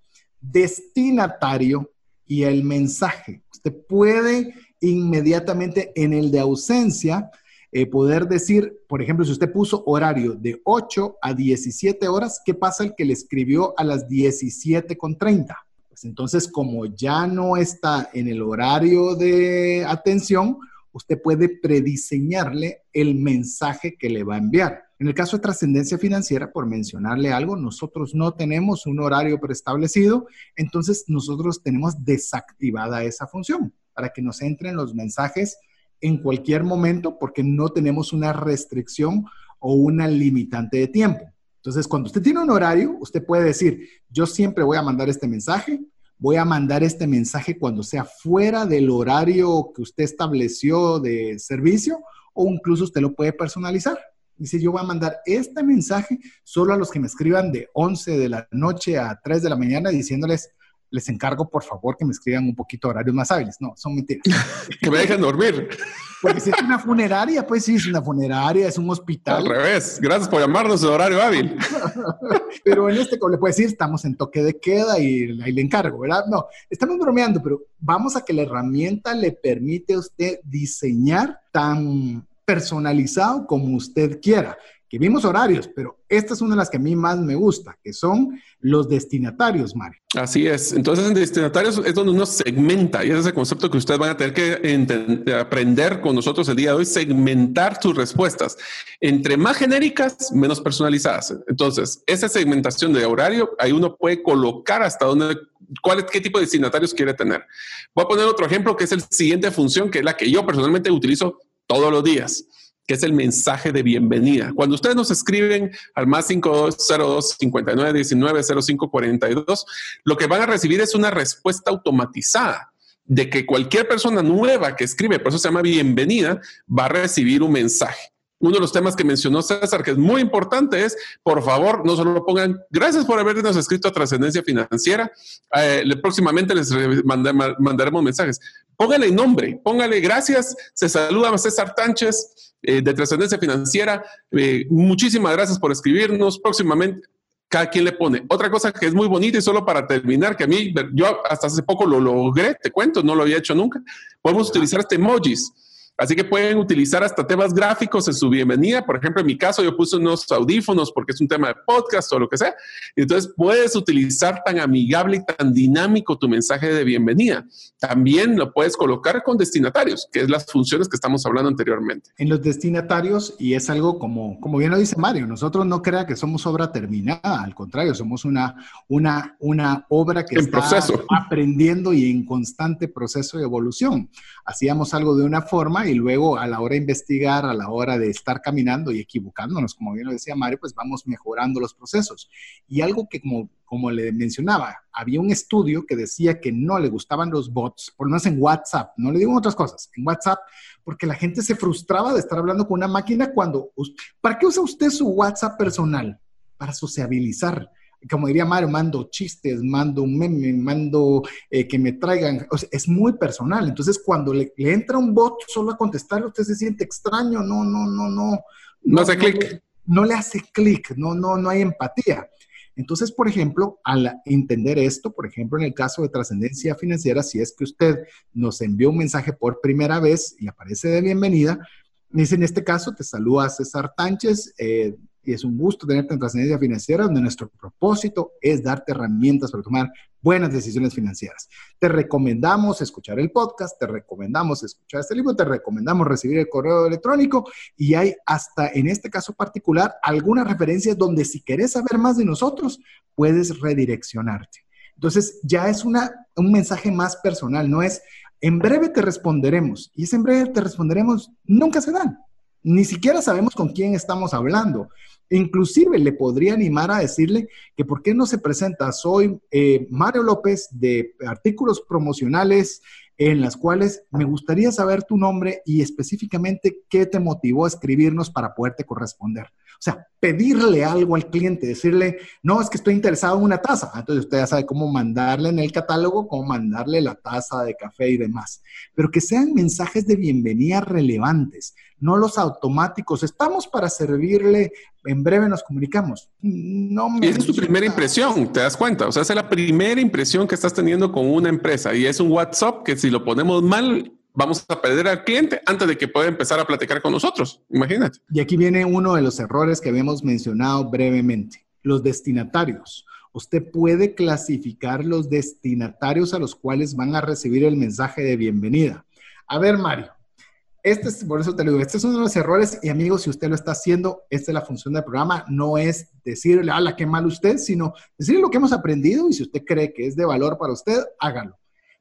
destinatario y el mensaje. Usted puede inmediatamente en el de ausencia eh, poder decir, por ejemplo, si usted puso horario de 8 a 17 horas, ¿qué pasa el que le escribió a las 17 con 30? Pues entonces, como ya no está en el horario de atención, usted puede prediseñarle el mensaje que le va a enviar. En el caso de trascendencia financiera, por mencionarle algo, nosotros no tenemos un horario preestablecido, entonces nosotros tenemos desactivada esa función para que nos entren los mensajes en cualquier momento porque no tenemos una restricción o una limitante de tiempo. Entonces, cuando usted tiene un horario, usted puede decir, yo siempre voy a mandar este mensaje, voy a mandar este mensaje cuando sea fuera del horario que usted estableció de servicio o incluso usted lo puede personalizar. Dice, yo voy a mandar este mensaje solo a los que me escriban de 11 de la noche a 3 de la mañana diciéndoles, les encargo por favor que me escriban un poquito horarios más hábiles. No, son mentiras. <laughs> que me dejen dormir. Porque si es una funeraria, pues sí, es una funeraria, es un hospital. Al revés, gracias por llamarnos de horario hábil. <laughs> pero en este, como le puedo decir, estamos en toque de queda y ahí le encargo, ¿verdad? No, estamos bromeando, pero vamos a que la herramienta le permite a usted diseñar tan personalizado como usted quiera. Que vimos horarios, pero esta es una de las que a mí más me gusta, que son los destinatarios, Mario. Así es. Entonces, en destinatarios es donde uno segmenta, y es el concepto que ustedes van a tener que aprender con nosotros el día de hoy, segmentar sus respuestas. Entre más genéricas, menos personalizadas. Entonces, esa segmentación de horario, ahí uno puede colocar hasta dónde cuál, qué tipo de destinatarios quiere tener. Voy a poner otro ejemplo que es el siguiente función, que es la que yo personalmente utilizo todos los días, que es el mensaje de bienvenida. Cuando ustedes nos escriben al más 5202 5919 0542, lo que van a recibir es una respuesta automatizada de que cualquier persona nueva que escribe, por eso se llama bienvenida, va a recibir un mensaje. Uno de los temas que mencionó César, que es muy importante, es, por favor, no solo pongan, gracias por habernos escrito a Trascendencia Financiera, eh, próximamente les mandaremos mensajes. Póngale nombre, póngale gracias, se saluda a César Tánchez eh, de Trascendencia Financiera, eh, muchísimas gracias por escribirnos, próximamente cada quien le pone. Otra cosa que es muy bonita y solo para terminar, que a mí, yo hasta hace poco lo logré, te cuento, no lo había hecho nunca, podemos utilizar este emojis Así que pueden utilizar hasta temas gráficos en su bienvenida. Por ejemplo, en mi caso, yo puse unos audífonos porque es un tema de podcast o lo que sea. Entonces, puedes utilizar tan amigable y tan dinámico tu mensaje de bienvenida. También lo puedes colocar con destinatarios, que es las funciones que estamos hablando anteriormente. En los destinatarios, y es algo como, como bien lo dice Mario, nosotros no crea que somos obra terminada, al contrario, somos una, una, una obra que está aprendiendo y en constante proceso de evolución. Hacíamos algo de una forma y luego a la hora de investigar, a la hora de estar caminando y equivocándonos, como bien lo decía Mario, pues vamos mejorando los procesos. Y algo que como, como le mencionaba, había un estudio que decía que no le gustaban los bots, por lo menos en WhatsApp, no le digo otras cosas, en WhatsApp, porque la gente se frustraba de estar hablando con una máquina cuando, ¿para qué usa usted su WhatsApp personal? Para sociabilizar como diría Mario, mando chistes, mando un meme, mando eh, que me traigan, es muy personal. Entonces, cuando le, entra un bot solo a contestarle, usted se siente extraño, no, no, no, no. No, hace clic. No, le hace clic, no, no, no hay empatía. Entonces, por ejemplo, al entender esto, por ejemplo, en el caso de trascendencia financiera, si es que usted nos envió un mensaje por primera vez y aparece de bienvenida, dice en este caso, te saluda César Tánchez, eh, y es un gusto tenerte en Trascendencia Financiera, donde nuestro propósito es darte herramientas para tomar buenas decisiones financieras. Te recomendamos escuchar el podcast, te recomendamos escuchar este libro, te recomendamos recibir el correo electrónico y hay hasta en este caso particular algunas referencias donde si querés saber más de nosotros, puedes redireccionarte. Entonces ya es una, un mensaje más personal, no es en breve te responderemos y ese en breve te responderemos nunca se dan. Ni siquiera sabemos con quién estamos hablando. Inclusive le podría animar a decirle que por qué no se presenta. Soy eh, Mario López de artículos promocionales en las cuales me gustaría saber tu nombre y específicamente qué te motivó a escribirnos para poderte corresponder. O sea, pedirle algo al cliente, decirle, no, es que estoy interesado en una taza. Entonces usted ya sabe cómo mandarle en el catálogo, cómo mandarle la taza de café y demás. Pero que sean mensajes de bienvenida relevantes, no los automáticos. Estamos para servirle, en breve nos comunicamos. No me es tu primera impresión, te das cuenta. O sea, es la primera impresión que estás teniendo con una empresa y es un WhatsApp que si lo ponemos mal, vamos a perder al cliente antes de que pueda empezar a platicar con nosotros. Imagínate. Y aquí viene uno de los errores que habíamos mencionado brevemente, los destinatarios. Usted puede clasificar los destinatarios a los cuales van a recibir el mensaje de bienvenida. A ver, Mario, este es, por eso te lo digo, este es uno de los errores y amigos, si usted lo está haciendo, esta es la función del programa, no es decirle, ala, qué mal usted, sino decirle lo que hemos aprendido y si usted cree que es de valor para usted, hágalo.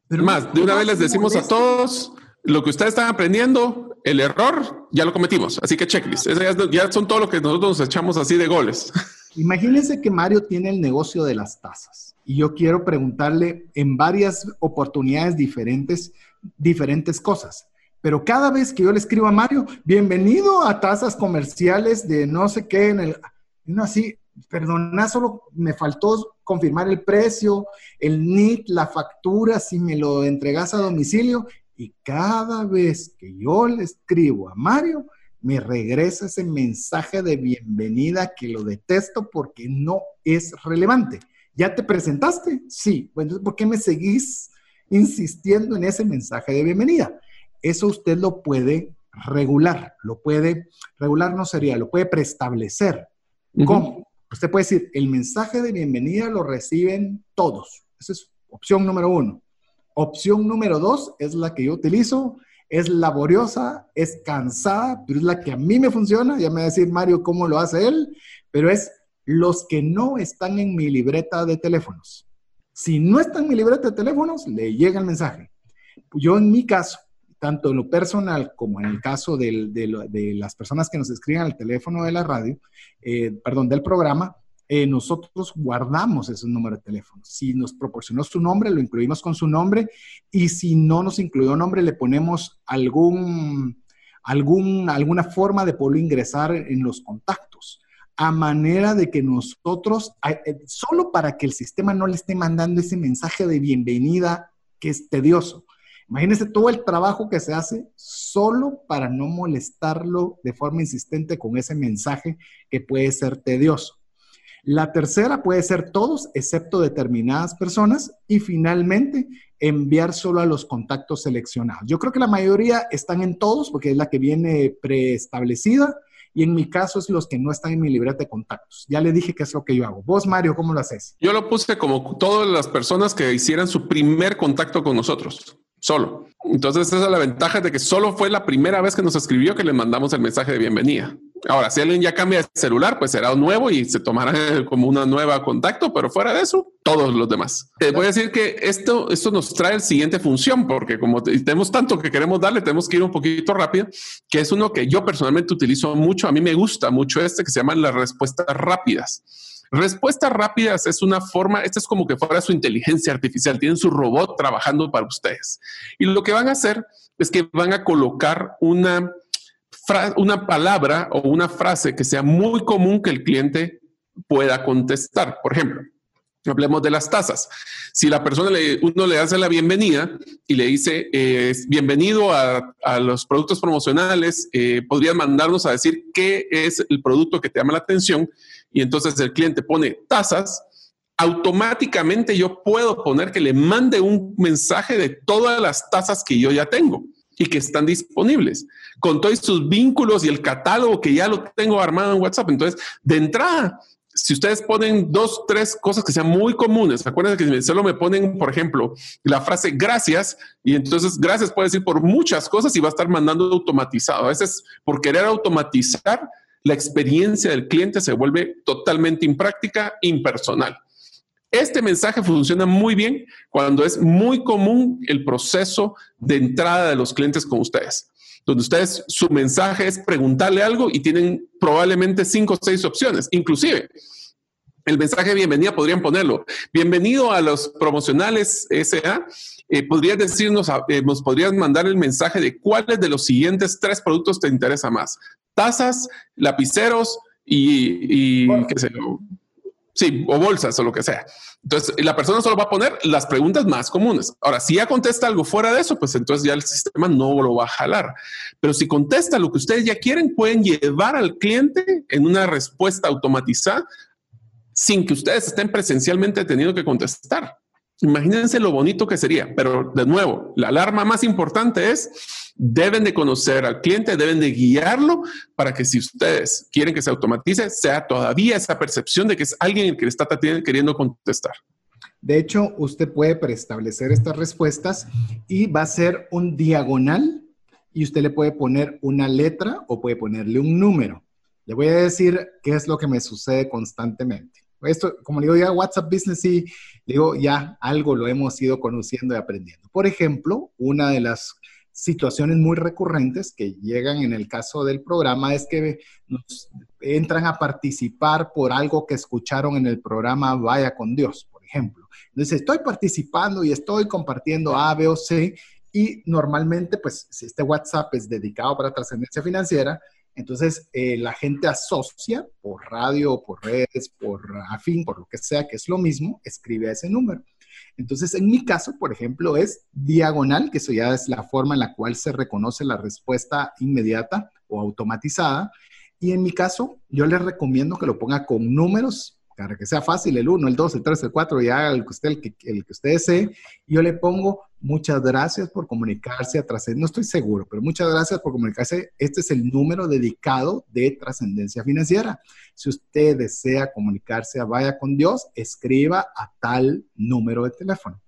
Pero más, de una vez les decimos a todos, lo que ustedes están aprendiendo, el error, ya lo cometimos. Así que checklist. ya, son todo lo que nosotros nos echamos así de goles. <laughs> Imagínense que Mario tiene el negocio de las tazas y yo quiero preguntarle en varias oportunidades diferentes, diferentes cosas. Pero cada vez que yo le escribo a Mario, bienvenido a tazas comerciales de no sé qué en el, no así, perdona, solo me faltó confirmar el precio, el NIT, la factura, si me lo entregas a domicilio. Y cada vez que yo le escribo a Mario, me regresa ese mensaje de bienvenida que lo detesto porque no es relevante. ¿Ya te presentaste? Sí. Bueno, ¿por qué me seguís insistiendo en ese mensaje de bienvenida? Eso usted lo puede regular, lo puede, regular no sería, lo puede preestablecer. ¿Cómo? Usted puede decir, el mensaje de bienvenida lo reciben todos. Esa es opción número uno. Opción número dos es la que yo utilizo, es laboriosa, es cansada, pero es la que a mí me funciona. Ya me va a decir Mario cómo lo hace él, pero es los que no están en mi libreta de teléfonos. Si no está en mi libreta de teléfonos, le llega el mensaje. Yo en mi caso, tanto en lo personal como en el caso de, las personas que nos escriben al teléfono de la radio, eh, perdón, del programa, eh, nosotros guardamos ese número de teléfono. Si nos proporcionó su nombre, lo incluimos con su nombre y si no nos incluyó nombre, le ponemos algún, alguna forma de poderlo ingresar en los contactos a manera de que nosotros, eh, solo para que el sistema no le esté mandando ese mensaje de bienvenida que es tedioso. Imagínense todo el trabajo que se hace solo para no molestarlo de forma insistente con ese mensaje que puede ser tedioso. La tercera puede ser todos, excepto determinadas personas. Y finalmente, enviar solo a los contactos seleccionados. Yo creo que la mayoría están en todos porque es la que viene preestablecida y en mi caso es los que no están en mi libreta de contactos. Ya le dije qué es lo que yo hago. Vos, Mario, ¿cómo lo haces? Yo lo puse como todas las personas que hicieran su primer contacto con nosotros solo. Entonces, esa es la ventaja de que solo fue la primera vez que nos escribió que le mandamos el mensaje de bienvenida. Ahora, si alguien ya cambia de celular, pues será un nuevo y se tomará <laughs> como una nueva contacto, pero fuera de eso, todos los demás. Te voy a decir que esto, esto nos trae la siguiente función, porque como tenemos tanto que queremos darle, tenemos que ir un poquito rápido, que es uno que yo personalmente utilizo mucho. A mí me gusta mucho este que se llama las respuestas rápidas. Respuestas rápidas es una forma, esta es como que fuera su inteligencia artificial, tienen su robot trabajando para ustedes. Y lo que van a hacer es que van a colocar una, una palabra o una frase que sea muy común que el cliente pueda contestar. Por ejemplo, Hablemos de las tasas. Si la persona uno le hace la bienvenida y le dice eh, bienvenido a, los productos promocionales, eh, podrías mandarnos a decir qué es el producto que te llama la atención y entonces el cliente pone tasas, automáticamente yo puedo poner que le mande un mensaje de todas las tasas que yo ya tengo y que están disponibles, con todos sus vínculos y el catálogo que ya lo tengo armado en WhatsApp. Entonces, de entrada, si ustedes ponen dos, tres cosas que sean muy comunes, acuérdense que solo me ponen, por ejemplo, la frase gracias y entonces gracias puede decir por muchas cosas y va a estar mandando automatizado. A veces por querer automatizar la experiencia del cliente se vuelve totalmente impráctica, impersonal. Este mensaje funciona muy bien cuando es muy común el proceso de entrada de los clientes con ustedes, donde ustedes su mensaje es preguntarle algo y tienen probablemente cinco o seis opciones, inclusive. El mensaje de bienvenida podrían ponerlo. Bienvenido a los promocionales SA. Eh, podrías decirnos, eh, nos podrías mandar el mensaje de cuáles de los siguientes tres productos te interesa más tazas, lapiceros y, qué sé yo. Sí, o bolsas o lo que sea. Entonces, la persona solo va a poner las preguntas más comunes. Ahora, si ya contesta algo fuera de eso, pues entonces ya el sistema no lo va a jalar. Pero si contesta lo que ustedes ya quieren, pueden llevar al cliente en una respuesta automatizada sin que ustedes estén presencialmente teniendo que contestar. Imagínense lo bonito que sería. Pero de nuevo, la alarma más importante es deben de conocer al cliente, deben de guiarlo para que si ustedes quieren que se automatice, sea todavía esa percepción de que es alguien el que está queriendo contestar. De hecho, usted puede preestablecer estas respuestas y va a ser un diagonal y usted le puede poner una letra o puede ponerle un número. Le voy a decir qué es lo que me sucede constantemente. Esto, como le digo, ya WhatsApp Business y digo, ya algo lo hemos ido conociendo y aprendiendo. Por ejemplo, una de las situaciones muy recurrentes que llegan en el caso del programa es que nos entran a participar por algo que escucharon en el programa Vaya con Dios, por ejemplo. Entonces, estoy participando y estoy compartiendo A, B o C y normalmente, pues, si este WhatsApp es dedicado para trascendencia financiera, entonces eh, la gente asocia por radio, por redes, por afín, por lo que sea, que es lo mismo, escribe a ese número. Entonces, en mi caso, por ejemplo, es diagonal, que eso ya es la forma en la cual se reconoce la respuesta inmediata o automatizada. Y en mi caso, yo les recomiendo que lo ponga con números para que sea fácil, el 1, el 2, el 3, el 4, ya el que usted, el que, el que usted desee. Yo le pongo muchas gracias por comunicarse a trascendencia, no estoy seguro, pero muchas gracias por comunicarse. Este es el número dedicado de trascendencia financiera. Si usted desea comunicarse a Vaya con Dios, escriba a tal número de teléfono.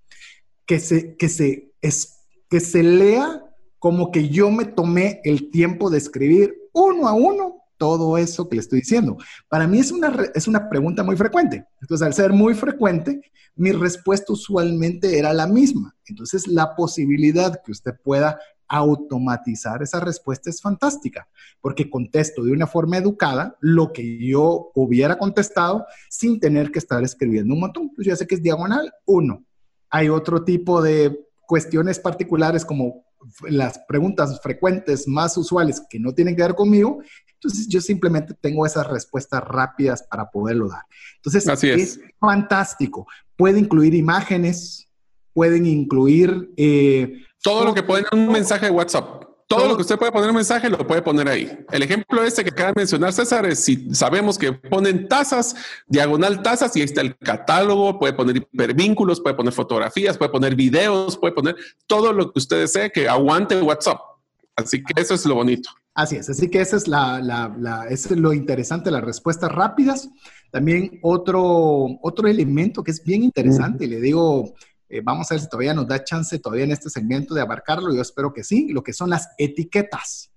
Que se, que se, es, que se lea como que yo me tomé el tiempo de escribir uno a uno todo eso que le estoy diciendo? Para mí es una, es una pregunta muy frecuente. Entonces, al ser muy frecuente, mi respuesta usualmente era la misma. Entonces, la posibilidad que usted pueda automatizar esa respuesta es fantástica, porque contesto de una forma educada lo que yo hubiera contestado sin tener que estar escribiendo un montón. Entonces, ya sé que es diagonal, uno. Hay otro tipo de cuestiones particulares como las preguntas frecuentes más usuales que no tienen que ver conmigo entonces yo simplemente tengo esas respuestas rápidas para poderlo dar. Entonces Así es. fantástico. Puede incluir imágenes, pueden incluir... Eh, todo lo que puede en un mensaje de WhatsApp. Todo, lo que usted puede poner un mensaje lo puede poner ahí. El ejemplo este que acaba de mencionar César es si sabemos que ponen tazas, diagonal tazas y ahí está el catálogo, puede poner hipervínculos, puede poner fotografías, puede poner videos, puede poner todo lo que usted desee que aguante WhatsApp. Así que eso es lo bonito. Así es, así que esa es, la, la, es lo interesante, las respuestas rápidas. También otro, otro elemento que es bien interesante, le digo, eh, vamos a ver si todavía nos da chance todavía en este segmento de abarcarlo, yo espero que sí, lo que son las etiquetas.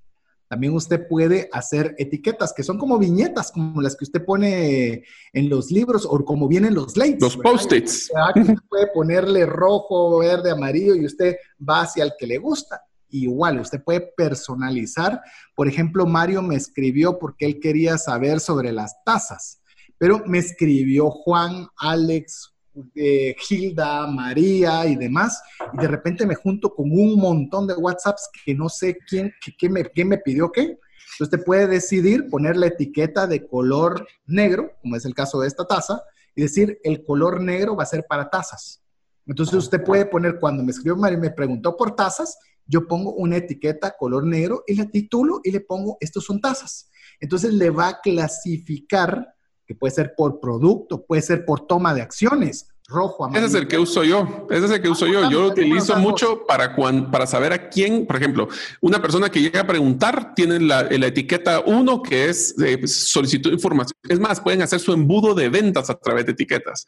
También usted puede hacer etiquetas que son como viñetas, como las que usted pone en los libros o como vienen los lates. Los post-its. Usted puede ponerle rojo, verde, amarillo y usted va hacia el que le gusta igual, usted puede personalizar. Por ejemplo, Mario me escribió porque él quería saber sobre las tasas, pero me escribió Juan, Alex, eh, Gilda, María y demás, y de repente me junto con un montón de WhatsApps que no sé quién, qué, me, quién me pidió qué. Entonces usted puede decidir poner la etiqueta de color negro, como es el caso de esta taza, y decir el color negro va a ser para tazas. Entonces usted puede poner, cuando me escribió María y me preguntó por tazas, yo pongo una etiqueta color negro y la titulo y le pongo, estos son tazas. Entonces le va a clasificar, que puede ser por producto, puede ser por toma de acciones, rojo, amarillo. Ese es el que uso yo. Ese es el que uso yo. Yo lo utilizo mucho para, para saber a quién, por ejemplo, una persona que llega a preguntar tiene la, etiqueta 1 que es de solicitud de información. Es más, pueden hacer su embudo de ventas a través de etiquetas.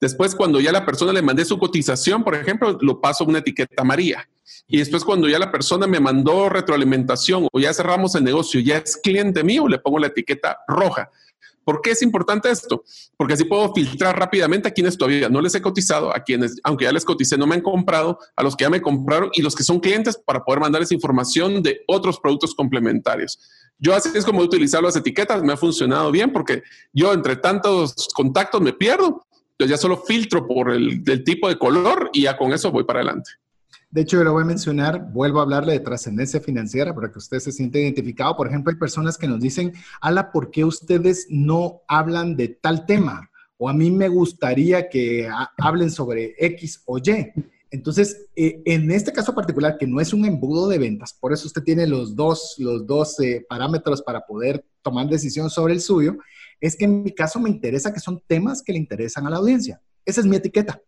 Después, cuando ya la persona le mandé su cotización, por ejemplo, lo paso a una etiqueta amarilla. Y después, cuando ya la persona me mandó retroalimentación o ya cerramos el negocio, ya es cliente mío, le pongo la etiqueta roja. ¿Por qué es importante esto? Porque así puedo filtrar rápidamente a quienes todavía no les he cotizado, a quienes, aunque ya les coticé, no me han comprado, a los que ya me compraron y los que son clientes para poder mandarles información de otros productos complementarios. Yo así es como utilizar las etiquetas, me ha funcionado bien porque yo entre tantos contactos me pierdo, entonces ya solo filtro por el tipo de color y ya con eso voy para adelante. De hecho, yo lo voy a mencionar, vuelvo a hablarle de trascendencia financiera para que usted se sienta identificado. Por ejemplo, hay personas que nos dicen, Ala, ¿por qué ustedes no hablan de tal tema? O a mí me gustaría que hablen sobre X o Y. Entonces, eh, en este caso particular, que no es un embudo de ventas, por eso usted tiene los dos, los dos eh, parámetros para poder tomar decisión sobre el suyo, es que en mi caso me interesa que son temas que le interesan a la audiencia. Esa es mi etiqueta.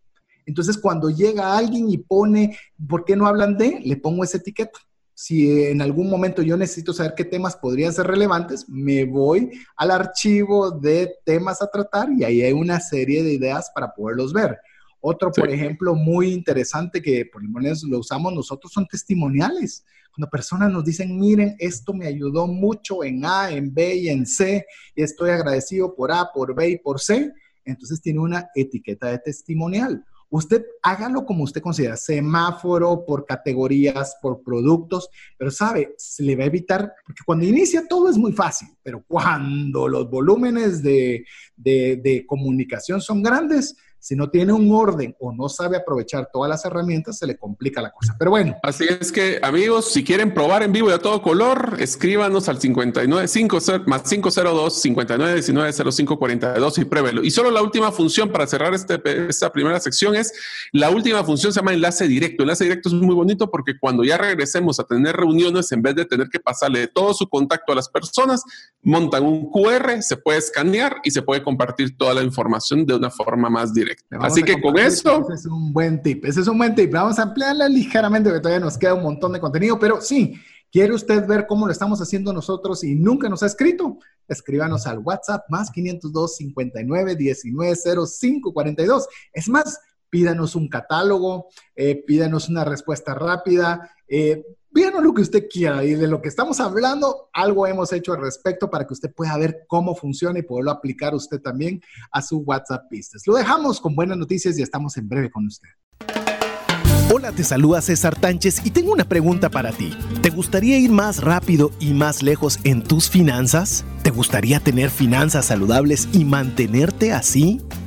Entonces, cuando llega alguien y pone, ¿por qué no hablan de? Le pongo esa etiqueta. Si en algún momento yo necesito saber qué temas podrían ser relevantes, me voy al archivo de temas a tratar y ahí hay una serie de ideas para poderlos ver. Otro, por ejemplo, muy interesante que por lo menos lo usamos nosotros son testimoniales. Cuando personas nos dicen, miren, esto me ayudó mucho en A, en B y en C, y estoy agradecido por A, por B y por C, entonces tiene una etiqueta de testimonial. Usted hágalo como usted considera, semáforo por categorías, por productos, pero sabe, se le va a evitar, porque cuando inicia todo es muy fácil, pero cuando los volúmenes de, de comunicación son grandes, si no tiene un orden o no sabe aprovechar todas las herramientas, se le complica la cosa. Pero bueno. Así es que, amigos, si quieren probar en vivo y a todo color, escríbanos al 59 más 502 59 19 05 42 y pruébelo. Y solo la última función para cerrar este, esta primera sección es la última función se llama enlace directo. Enlace directo es muy bonito porque cuando ya regresemos a tener reuniones, en vez de tener que pasarle todo su contacto a las personas, montan un QR, se puede escanear y se puede compartir toda la información de una forma más directa. Así que con eso... Ese es un buen tip, ese es un buen tip. Vamos a ampliarla ligeramente porque todavía nos queda un montón de contenido, pero sí, ¿quiere usted ver cómo lo estamos haciendo nosotros y nunca nos ha escrito? Escríbanos al WhatsApp más 502 59 19 05 42. Es más, pídanos un catálogo, eh, pídanos una respuesta rápida. Eh, Pídanos lo que usted quiera y de lo que estamos hablando, algo hemos hecho al respecto para que usted pueda ver cómo funciona y poderlo aplicar usted también a su WhatsApp Business. Lo dejamos con buenas noticias y estamos en breve con usted. Hola, te saluda César Tánchez y tengo una pregunta para ti. ¿Te gustaría ir más rápido y más lejos en tus finanzas? ¿Te gustaría tener finanzas saludables y mantenerte así?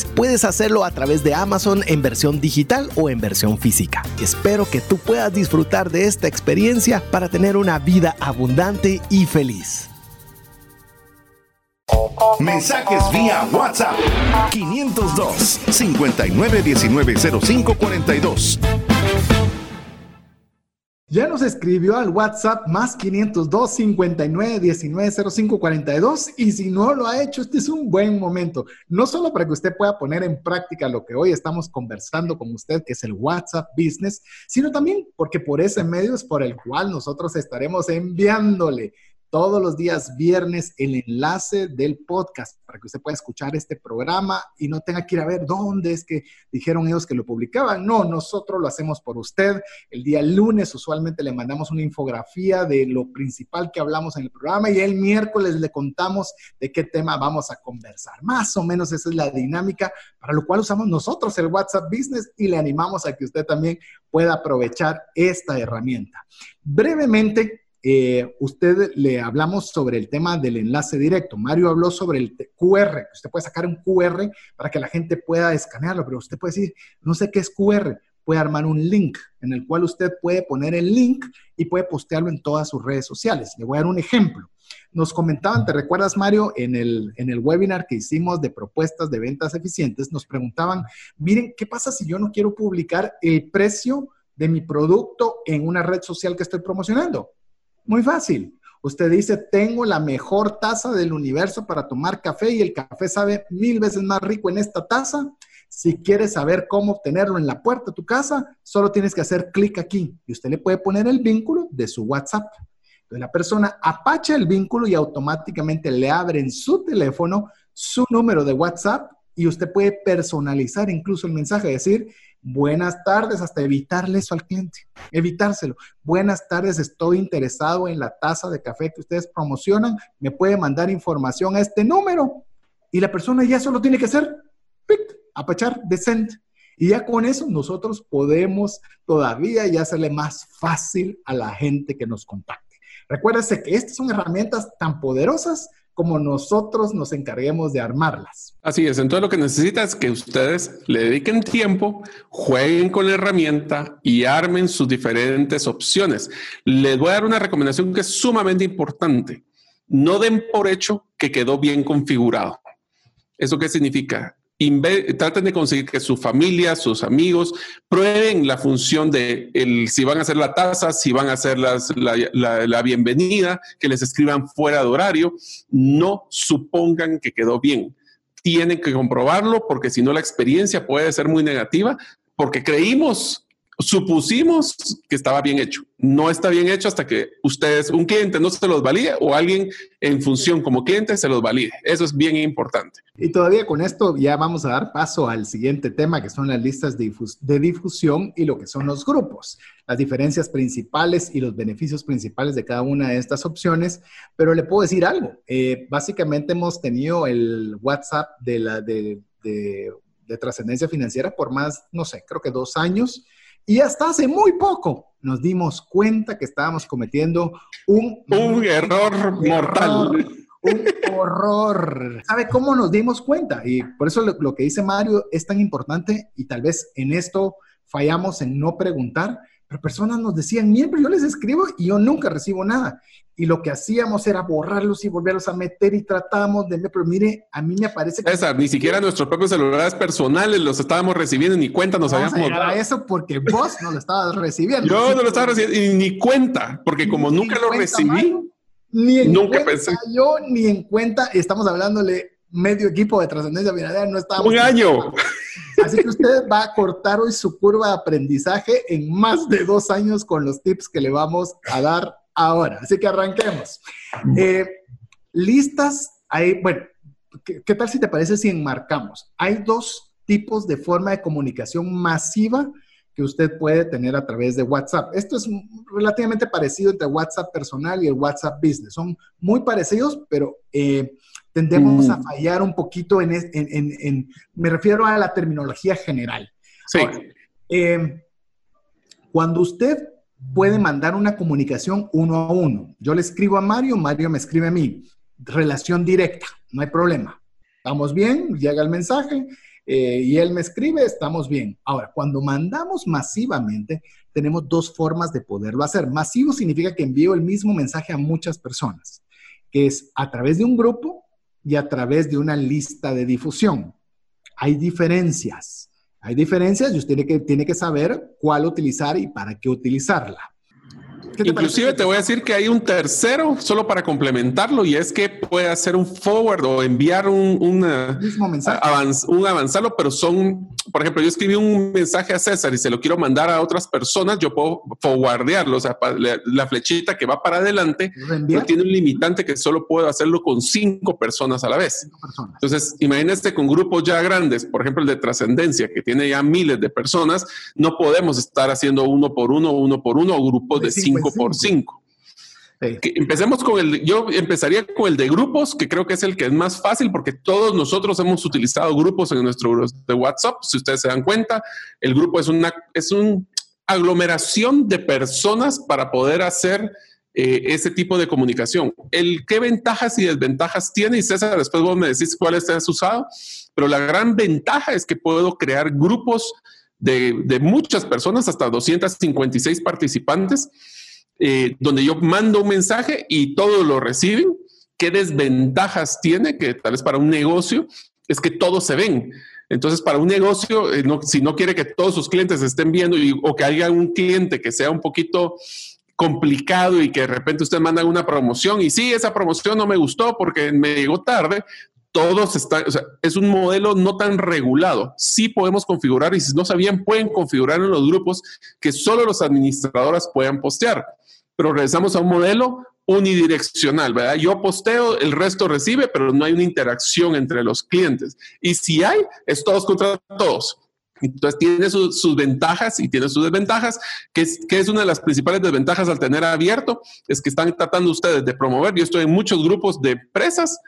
puedes hacerlo a través de Amazon en versión digital o en versión física. Espero que tú puedas disfrutar de esta experiencia para tener una vida abundante y feliz. Mensajes vía WhatsApp 502 59190542. Ya nos escribió al WhatsApp más 502 59 19 05 42 y si no lo ha hecho, este es un buen momento, no solo para que usted pueda poner en práctica lo que hoy estamos conversando con usted, que es el WhatsApp Business, sino también porque por ese medio es por el cual nosotros estaremos enviándole todos los días viernes el enlace del podcast para que usted pueda escuchar este programa y no tenga que ir a ver dónde es que dijeron ellos que lo publicaban. No, nosotros lo hacemos por usted. El día lunes usualmente le mandamos una infografía de lo principal que hablamos en el programa y el miércoles le contamos de qué tema vamos a conversar. Más o menos esa es la dinámica para lo cual usamos nosotros el WhatsApp Business y le animamos a que usted también pueda aprovechar esta herramienta. Brevemente, eh, usted le hablamos sobre el tema del enlace directo. Mario habló sobre el QR. Usted puede sacar un QR para que la gente pueda escanearlo, pero usted puede decir, no sé qué es QR. Puede armar un link en el cual usted puede poner el link y puede postearlo en todas sus redes sociales. Le voy a dar un ejemplo. Nos comentaban, ¿te recuerdas, Mario? En el, en el webinar que hicimos de propuestas de ventas eficientes, nos preguntaban, miren, ¿qué pasa si yo no quiero publicar el precio de mi producto en una red social que estoy promocionando? Muy fácil. Usted dice, tengo la mejor taza del universo para tomar café y el café sabe mil veces más rico en esta taza. Si quieres saber cómo obtenerlo en la puerta de tu casa, solo tienes que hacer clic aquí y usted le puede poner el vínculo de su WhatsApp. Entonces la persona apacha el vínculo y automáticamente le abre en su teléfono su número de WhatsApp y usted puede personalizar incluso el mensaje, decir, buenas tardes, hasta evitarle eso al cliente, evitárselo. Buenas tardes, estoy interesado en la taza de café que ustedes promocionan, me puede mandar información a este número y la persona ya solo tiene que hacer, pic, apachar, descent. Y ya con eso nosotros podemos todavía ya hacerle más fácil a la gente que nos contacte. Recuérdese que estas son herramientas tan poderosas como nosotros nos encarguemos de armarlas. Así es, entonces lo que necesita es que ustedes le dediquen tiempo, jueguen con la herramienta y armen sus diferentes opciones. Les voy a dar una recomendación que es sumamente importante. No den por hecho que quedó bien configurado. ¿Eso qué significa? Traten de conseguir que su familia, sus amigos, prueben la función de el, si van a hacer la tasa, si van a hacer las, la, la, bienvenida, que les escriban fuera de horario. No supongan que quedó bien. Tienen que comprobarlo porque si no la experiencia puede ser muy negativa porque creímos supusimos que estaba bien hecho. No está bien hecho hasta que ustedes, un cliente no se los valide o alguien en función como cliente se los valide. Eso es bien importante. Y todavía con esto ya vamos a dar paso al siguiente tema, que son las listas de, difusión y lo que son los grupos, las diferencias principales y los beneficios principales de cada una de estas opciones. Pero le puedo decir algo. Eh, básicamente hemos tenido el WhatsApp de la de, de trascendencia financiera por más, no sé, creo que dos años. Y hasta hace muy poco nos dimos cuenta que estábamos cometiendo un, un error mortal. Un horror. ¿Sabe cómo nos dimos cuenta? Y por eso lo, lo, que dice Mario es tan importante y tal vez en esto fallamos en no preguntar, pero personas nos decían, miembro, yo les escribo y yo nunca recibo nada. Y lo que hacíamos era borrarlos y volverlos a meter y tratábamos de... Pero mire, a mí me parece que... César, ni siquiera nuestros propios celulares personales los estábamos recibiendo, ni cuenta nos habíamos dado. eso porque vos no lo estabas recibiendo. Yo no lo estaba recibiendo, y ni cuenta, porque como nunca lo recibí, ni en nunca pensé. yo, ni en cuenta, estamos hablándole medio equipo de trascendencia financiera, no estábamos... Un año. Así que usted va a cortar hoy su curva de aprendizaje en más de dos años con los tips que le vamos a dar ahora. Así que arranquemos. Eh, listas, hay, bueno, ¿qué, tal si te parece si enmarcamos? Hay dos tipos de forma de comunicación masiva que usted puede tener a través de WhatsApp. Esto es relativamente parecido entre WhatsApp personal y el WhatsApp Business. Son muy parecidos, pero eh, tendemos a mm. fallar un poquito en, en, me refiero a la terminología general. Sí. Eh, cuando usted puede mandar una comunicación uno a uno, yo le escribo a Mario, Mario me escribe a mí, relación directa, no hay problema. Estamos bien, llega el mensaje eh, y él me escribe, estamos bien. Ahora, cuando mandamos masivamente, tenemos dos formas de poderlo hacer. Masivo significa que envío el mismo mensaje a muchas personas, que es a través de un grupo y a través de una lista de difusión. Hay diferencias. Hay diferencias y usted tiene que, tiene que saber cuál utilizar y para qué utilizarla. Inclusive te voy a decir que hay un tercero solo para complementarlo y es que puede hacer un forward o enviar un, Mismo mensaje. un avanzarlo, pero son, por ejemplo, yo escribí un mensaje a César y se lo quiero mandar a otras personas, yo puedo forwardearlo, o sea, la flechita que va para adelante no tiene un limitante que solo puedo hacerlo con cinco personas a la vez. Entonces, imagínese con grupos ya grandes, por ejemplo, el de trascendencia, que tiene ya miles de personas, no podemos estar haciendo uno por uno, uno por uno o grupos de cinco por 5. empecemos con el, yo empezaría con el de grupos, que creo que es el que es más fácil porque todos nosotros hemos utilizado grupos en nuestro grupo de WhatsApp. Si ustedes se dan cuenta, el grupo es una, es una aglomeración de personas para poder hacer eh, ese tipo de comunicación. El qué ventajas y desventajas tiene, y César, después vos me decís cuáles te has usado, pero la gran ventaja es que puedo crear grupos de, de muchas personas, hasta 256 participantes eh, donde yo mando un mensaje y todos lo reciben. ¿Qué desventajas tiene? Que tal vez para un negocio es que todos se ven. Entonces, para un negocio, eh, si no quiere que todos sus clientes estén viendo o que haya un cliente que sea un poquito complicado y que de repente usted manda una promoción y sí, esa promoción no me gustó porque me llegó tarde, todos están, o sea, es un modelo no tan regulado. Sí podemos configurar y si no sabían, pueden configurar en los grupos que solo los administradores puedan postear pero regresamos a un modelo unidireccional, ¿verdad? Yo posteo, el resto recibe, pero no hay una interacción entre los clientes. Y si hay, es todos contra todos. Entonces tiene sus ventajas y tiene sus desventajas, que es, que es una de las principales desventajas al tener abierto, es que están tratando ustedes de promover. Yo estoy en muchos grupos de empresas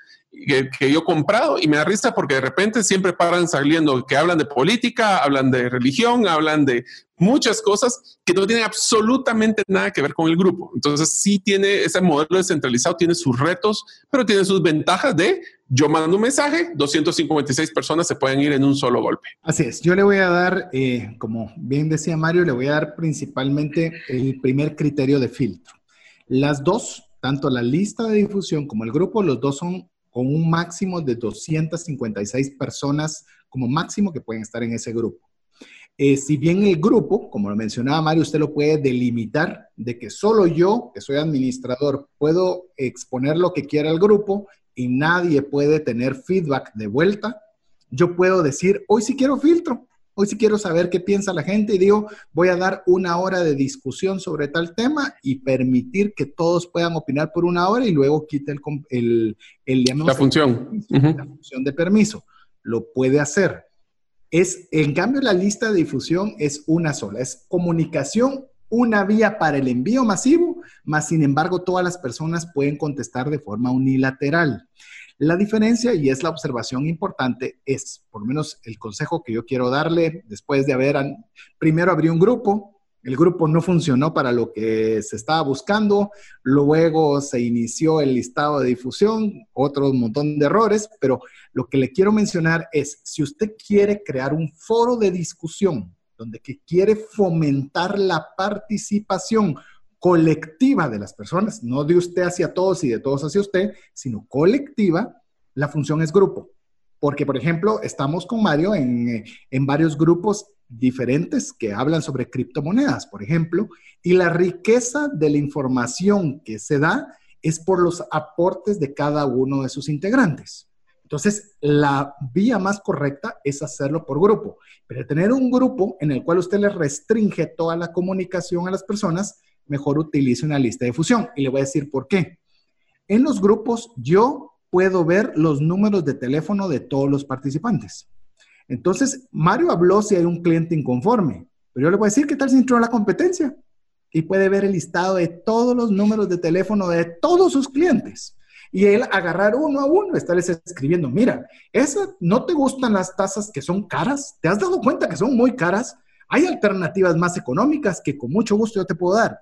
que, yo he comprado y me da risa porque de repente siempre paran saliendo que hablan de política, hablan de religión, hablan de muchas cosas que no tienen absolutamente nada que ver con el grupo. Entonces sí tiene ese modelo descentralizado, tiene sus retos, pero tiene sus ventajas de yo mando un mensaje, 256 personas se pueden ir en un solo golpe. Así es, yo le voy a dar, eh, como bien decía Mario, le voy a dar principalmente el primer criterio de filtro. Las dos, tanto la lista de difusión como el grupo, los dos son con un máximo de 256 personas como máximo que pueden estar en ese grupo. Eh, si bien el grupo, como lo mencionaba Mario, usted lo puede delimitar de que solo yo, que soy administrador, puedo exponer lo que quiera al grupo y nadie puede tener feedback de vuelta, yo puedo decir, hoy sí quiero filtro, Hoy sí quiero saber qué piensa la gente y digo, voy a dar una hora de discusión sobre tal tema y permitir que todos puedan opinar por una hora y luego quite el, el, el la función. la función de permiso. Lo puede hacer. Es, en cambio, la lista de difusión es una sola, es comunicación, una vía para el envío masivo, más sin embargo todas las personas pueden contestar de forma unilateral. La diferencia, y es la observación importante, es, por lo menos el consejo que yo quiero darle después de haber, primero abrí un grupo, el grupo no funcionó para lo que se estaba buscando, luego se inició el listado de difusión, otro montón de errores, pero lo que le quiero mencionar es, si usted quiere crear un foro de discusión donde que quiere fomentar la participación, colectiva de las personas, no de usted hacia todos y de todos hacia usted, sino colectiva, la función es grupo. Porque, por ejemplo, estamos con Mario en, en varios grupos diferentes que hablan sobre criptomonedas, por ejemplo, y la riqueza de la información que se da es por los aportes de cada uno de sus integrantes. Entonces, la vía más correcta es hacerlo por grupo. Pero tener un grupo en el cual usted le restringe toda la comunicación a las personas, mejor utilice una lista de fusión. Y le voy a decir por qué. En los grupos yo puedo ver los números de teléfono de todos los participantes. Entonces, Mario habló si hay un cliente inconforme, pero yo le voy a decir qué tal si entró a la competencia y puede ver el listado de todos los números de teléfono de todos sus clientes. Y él agarrar uno a uno, estarles escribiendo, mira, esa, ¿no te gustan las tasas que son caras? ¿Te has dado cuenta que son muy caras? Hay alternativas más económicas que con mucho gusto yo te puedo dar.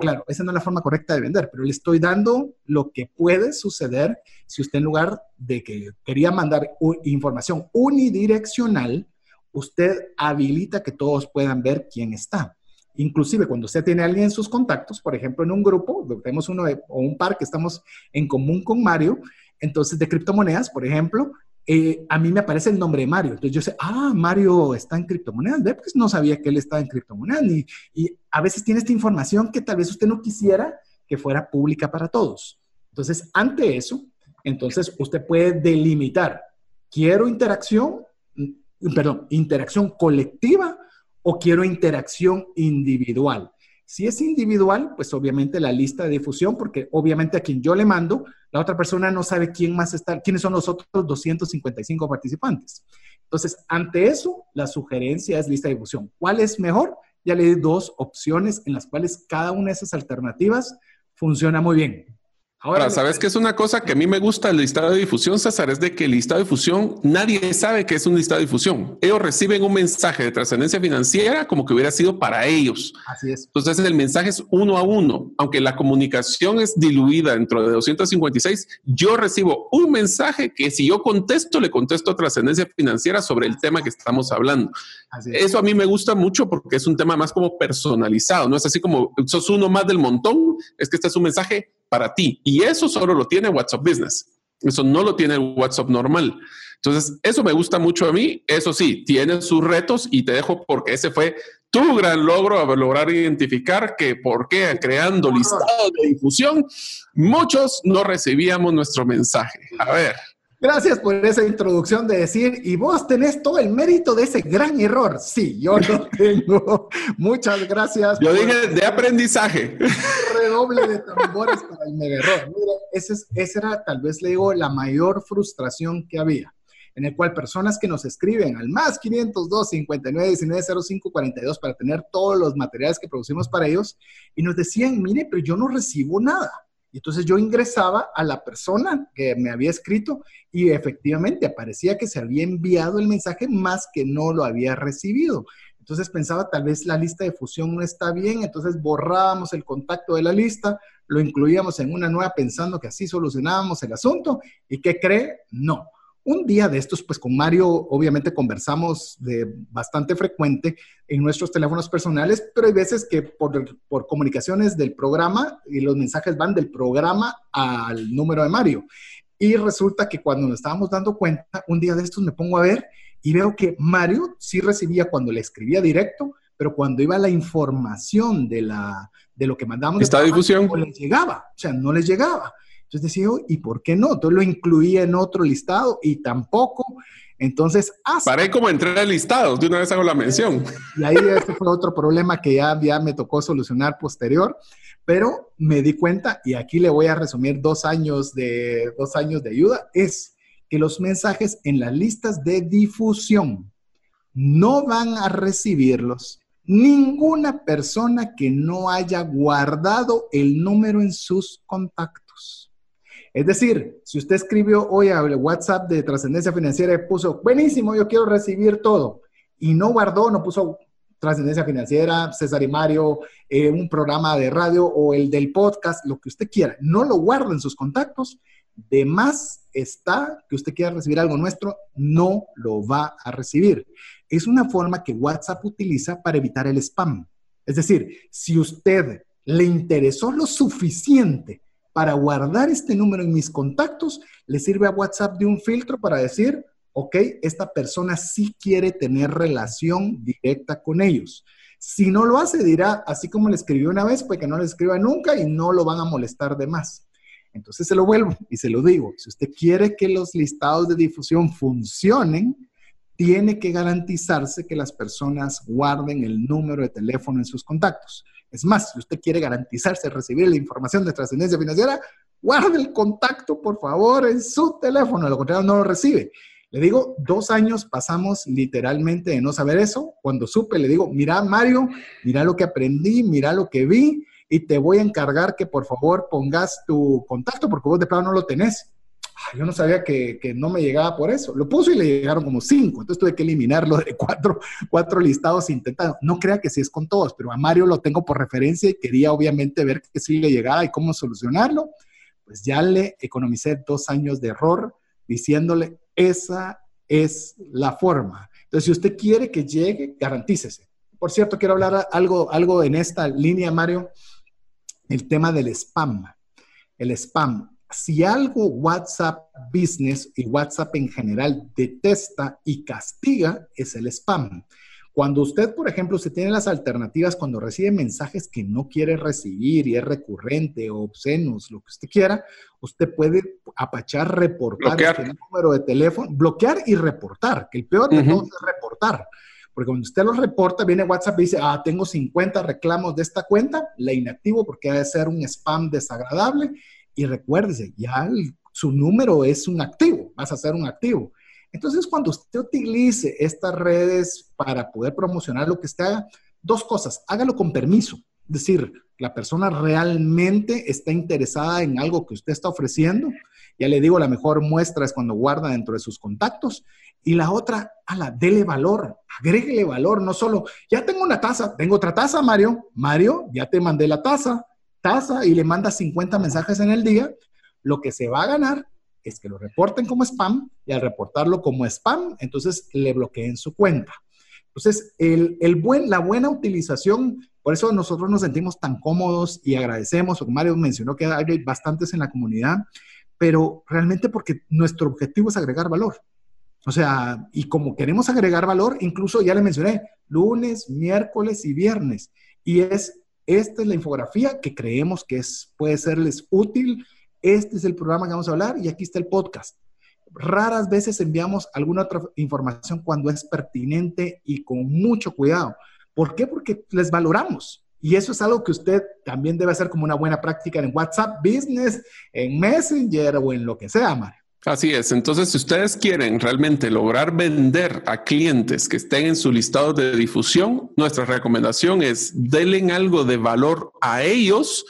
Claro, esa no es la forma correcta de vender, pero le estoy dando lo que puede suceder si usted en lugar de que quería mandar información unidireccional, usted habilita que todos puedan ver quién está. Inclusive cuando usted tiene a alguien en sus contactos, por ejemplo, en un grupo, tenemos uno o un par que estamos en común con Mario, entonces de criptomonedas, por ejemplo, eh, a mí me aparece el nombre de Mario. Entonces yo sé, ah, Mario está en criptomonedas. Pues no sabía que él estaba en criptomonedas. Y, y a veces tiene esta información que tal vez usted no quisiera que fuera pública para todos. Entonces, ante eso, entonces usted puede delimitar, quiero interacción, mm, perdón, interacción colectiva o quiero interacción individual. Si es individual, pues obviamente la lista de difusión, porque obviamente a quien yo le mando, la otra persona no sabe quién más está, quiénes son los otros 255 participantes. Entonces, ante eso, la sugerencia es lista de difusión. ¿Cuál es mejor? Ya le di dos opciones en las cuales cada una de esas alternativas funciona muy bien. Ahora, ¿sabes qué es una cosa que a mí me gusta el listado de difusión, César? Es de que el listado de difusión, nadie sabe que es un listado de difusión. Ellos reciben un mensaje de trascendencia financiera como que hubiera sido para ellos. Así es. Entonces, el mensaje es uno a uno. Aunque la comunicación es diluida dentro de 256, yo recibo un mensaje que si yo contesto, le contesto a trascendencia financiera sobre el tema que estamos hablando. Eso a mí me gusta mucho porque es un tema más como personalizado. No es así como sos uno más del montón, es que este es un mensaje para ti. Y eso solo lo tiene WhatsApp Business. Eso no lo tiene el WhatsApp normal. Entonces, eso me gusta mucho a mí. Eso sí, tiene sus retos y te dejo porque ese fue tu gran logro, lograr identificar que por qué creando listados de difusión, muchos no recibíamos nuestro mensaje. A ver. Gracias por esa introducción de decir, y vos tenés todo el mérito de ese gran error. Sí, yo lo <laughs> tengo. Muchas gracias. Yo dije de aprendizaje. Redoble de tambores para el mega error. Mira, ese, esa era tal vez, le digo, la mayor frustración que había, en el cual personas que nos escriben al más 502 59 19 05 42 para tener todos los materiales que producimos para ellos, y nos decían, mire, pero yo no recibo nada. Y entonces yo ingresaba a la persona que me había escrito y efectivamente aparecía que se había enviado el mensaje más que no lo había recibido. Entonces pensaba, tal vez la lista de fusión no está bien, entonces borrábamos el contacto de la lista, lo incluíamos en una nueva pensando que así solucionábamos el asunto. ¿Y qué cree? No. Un día de estos, pues con Mario obviamente conversamos de bastante frecuente en nuestros teléfonos personales, pero hay veces que por, por comunicaciones del programa y los mensajes van del programa al número de Mario. Y resulta que cuando nos estábamos dando cuenta, un día de estos me pongo a ver y veo que Mario sí recibía cuando le escribía directo, pero cuando iba la información de, la, de lo que mandamos, esta difusión, no les llegaba, o sea, no les llegaba. Entonces decía, ¿y por qué no? Entonces lo incluía en otro listado y tampoco. Entonces, hasta... Paré como entrar al listado, de una vez hago la mención. Y ahí ese fue otro problema que ya, ya me tocó solucionar posterior, pero me di cuenta, y aquí le voy a resumir dos años de, dos años de ayuda, es que los mensajes en las listas de difusión no van a recibirlos ninguna persona que no haya guardado el número en sus contactos. Es decir, si usted escribió hoy al WhatsApp de trascendencia financiera y puso, buenísimo, yo quiero recibir todo, y no guardó, no puso trascendencia financiera, César y Mario, eh, un programa de radio o el del podcast, lo que usted quiera, no lo guarda en sus contactos, de más está que usted quiera recibir algo nuestro, no lo va a recibir. Es una forma que WhatsApp utiliza para evitar el spam. Es decir, si usted le interesó lo suficiente para guardar este número en mis contactos, le sirve a WhatsApp de un filtro para decir, ok, esta persona sí quiere tener relación directa con ellos. Si no lo hace, dirá, así como le escribió una vez, pues que no le escriba nunca y no lo van a molestar de más. Entonces se lo vuelvo y se lo digo. Si usted quiere que los listados de difusión funcionen, tiene que garantizarse que las personas guarden el número de teléfono en sus contactos. Es más, si usted quiere garantizarse recibir la información de trascendencia financiera, guarde el contacto, por favor, en su teléfono, de lo contrario no lo recibe. Le digo, dos años pasamos literalmente de no saber eso. Cuando supe, le digo, mira Mario, mira lo que aprendí, mira lo que vi y te voy a encargar que por favor pongas tu contacto porque vos de plano no lo tenés. Yo no sabía que, que, no me llegaba por eso. Lo puso y le llegaron como cinco. Entonces tuve que eliminarlo de cuatro, cuatro listados intentando. No crea que sí es con todos, pero a Mario lo tengo por referencia y quería obviamente ver que sí le llegaba y cómo solucionarlo. Pues ya le economicé dos años de error diciéndole, esa es la forma. Entonces, si usted quiere que llegue, garantícese. Por cierto, quiero hablar algo, algo en esta línea, Mario, el tema del spam. El spam. Si algo WhatsApp Business y WhatsApp en general detesta y castiga, es el spam. Cuando usted, por ejemplo, se tiene las alternativas cuando recibe mensajes que no quiere recibir y es recurrente o obscenos, lo que usted quiera, usted puede apachar, reportar el número de teléfono, bloquear y reportar, que el peor de todo es reportar. Porque cuando usted lo reporta, viene WhatsApp y dice, ah, tengo 50 reclamos de esta cuenta, la inactivo porque debe ser un spam desagradable. Y recuérdese, ya su número es un activo, vas a ser un activo. Entonces, cuando usted utilice estas redes para poder promocionar lo que usted haga, dos cosas, hágalo con permiso. Es decir, la persona realmente está interesada en algo que usted está ofreciendo. Ya le digo, la mejor muestra es cuando guarda dentro de sus contactos. Y la otra, ala, dele valor, agréguele valor, no solo, ya tengo una taza, tengo otra taza, Mario. Mario, ya te mandé la taza, taza, y le manda 50 mensajes en el día. Lo que se va a ganar es que lo reporten como spam y al reportarlo como spam, entonces le bloqueen su cuenta. Entonces, el, el buen, la buena utilización, por eso nosotros nos sentimos tan cómodos y agradecemos, como Mario mencionó que hay bastantes en la comunidad, pero realmente porque nuestro objetivo es agregar valor. O sea, y como queremos agregar valor, incluso ya le mencioné, lunes, miércoles y viernes. Y es, esta es la infografía que creemos que es, puede serles útil este es el programa que vamos a hablar y aquí está el podcast. Raras veces enviamos alguna otra información cuando es pertinente y con mucho cuidado. ¿Por qué? Porque les valoramos. Y eso es algo que usted también debe hacer como una buena práctica en WhatsApp Business, en Messenger o en lo que sea, Mario. Así es. Entonces, si ustedes quieren realmente lograr vender a clientes que estén en su listado de difusión, nuestra recomendación es denle algo de valor a ellos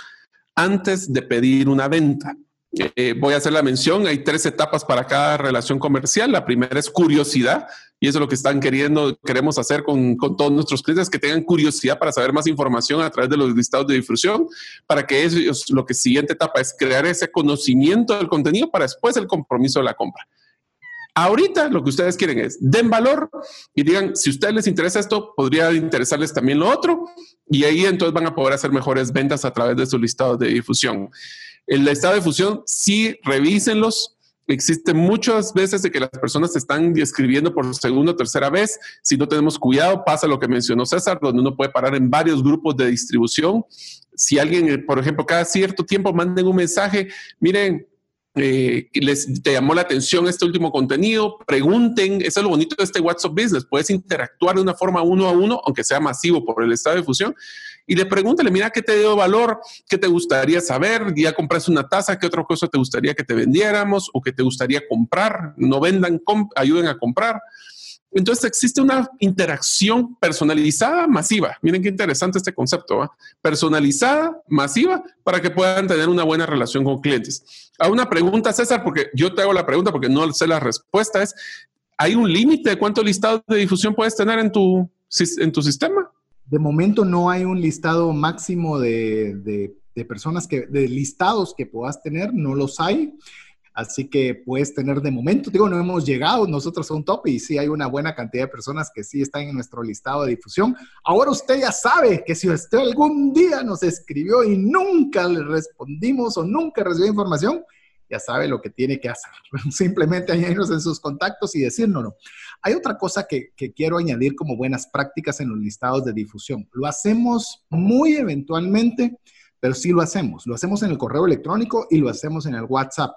antes de pedir una venta. Eh, voy a hacer la mención, hay tres etapas para cada relación comercial. La primera es curiosidad y eso es lo que están queriendo, queremos hacer con, con, todos nuestros clientes, que tengan curiosidad para saber más información a través de los listados de difusión, para que ellos, lo que siguiente etapa es crear ese conocimiento del contenido para después el compromiso de la compra. Ahorita lo que ustedes quieren es den valor y digan, si a ustedes les interesa esto, podría interesarles también lo otro y ahí entonces van a poder hacer mejores ventas a través de su listado de difusión. El listado de difusión, sí, revísenlos. Existe muchas veces de que las personas están escribiendo por segunda o tercera vez. Si no tenemos cuidado, pasa lo que mencionó César, donde uno puede parar en varios grupos de distribución. Si alguien, por ejemplo, cada cierto tiempo manden un mensaje, miren, eh, les te llamó la atención este último contenido, pregunten, eso es lo bonito de este WhatsApp Business, puedes interactuar de una forma uno a uno, aunque sea masivo por el estado de fusión, y le pregúntale, mira, ¿qué te dio valor? ¿Qué te gustaría saber? ¿Ya compraste una taza? ¿Qué otra cosa te gustaría que te vendiéramos o que te gustaría comprar? No vendan, ayuden a comprar. Entonces existe una interacción personalizada masiva. Miren qué interesante este concepto, personalizada masiva para que puedan tener una buena relación con clientes. A una pregunta, César, porque yo te hago la pregunta porque no sé la respuesta, es, ¿hay un límite de cuánto listado de difusión puedes tener en tu, en tu sistema? De momento no hay un listado máximo de, de, personas que, de listados que puedas tener, no los hay. Así que puedes tener de momento, digo, no hemos llegado nosotros a un tope y sí hay una buena cantidad de personas que sí están en nuestro listado de difusión. Ahora usted ya sabe que si usted algún día nos escribió y nunca le respondimos o nunca recibió información, ya sabe lo que tiene que hacer. <laughs> Simplemente añadirnos en sus contactos y decírnoslo. Hay otra cosa que, quiero añadir como buenas prácticas en los listados de difusión. Lo hacemos muy eventualmente, pero sí lo hacemos. Lo hacemos en el correo electrónico y lo hacemos en el WhatsApp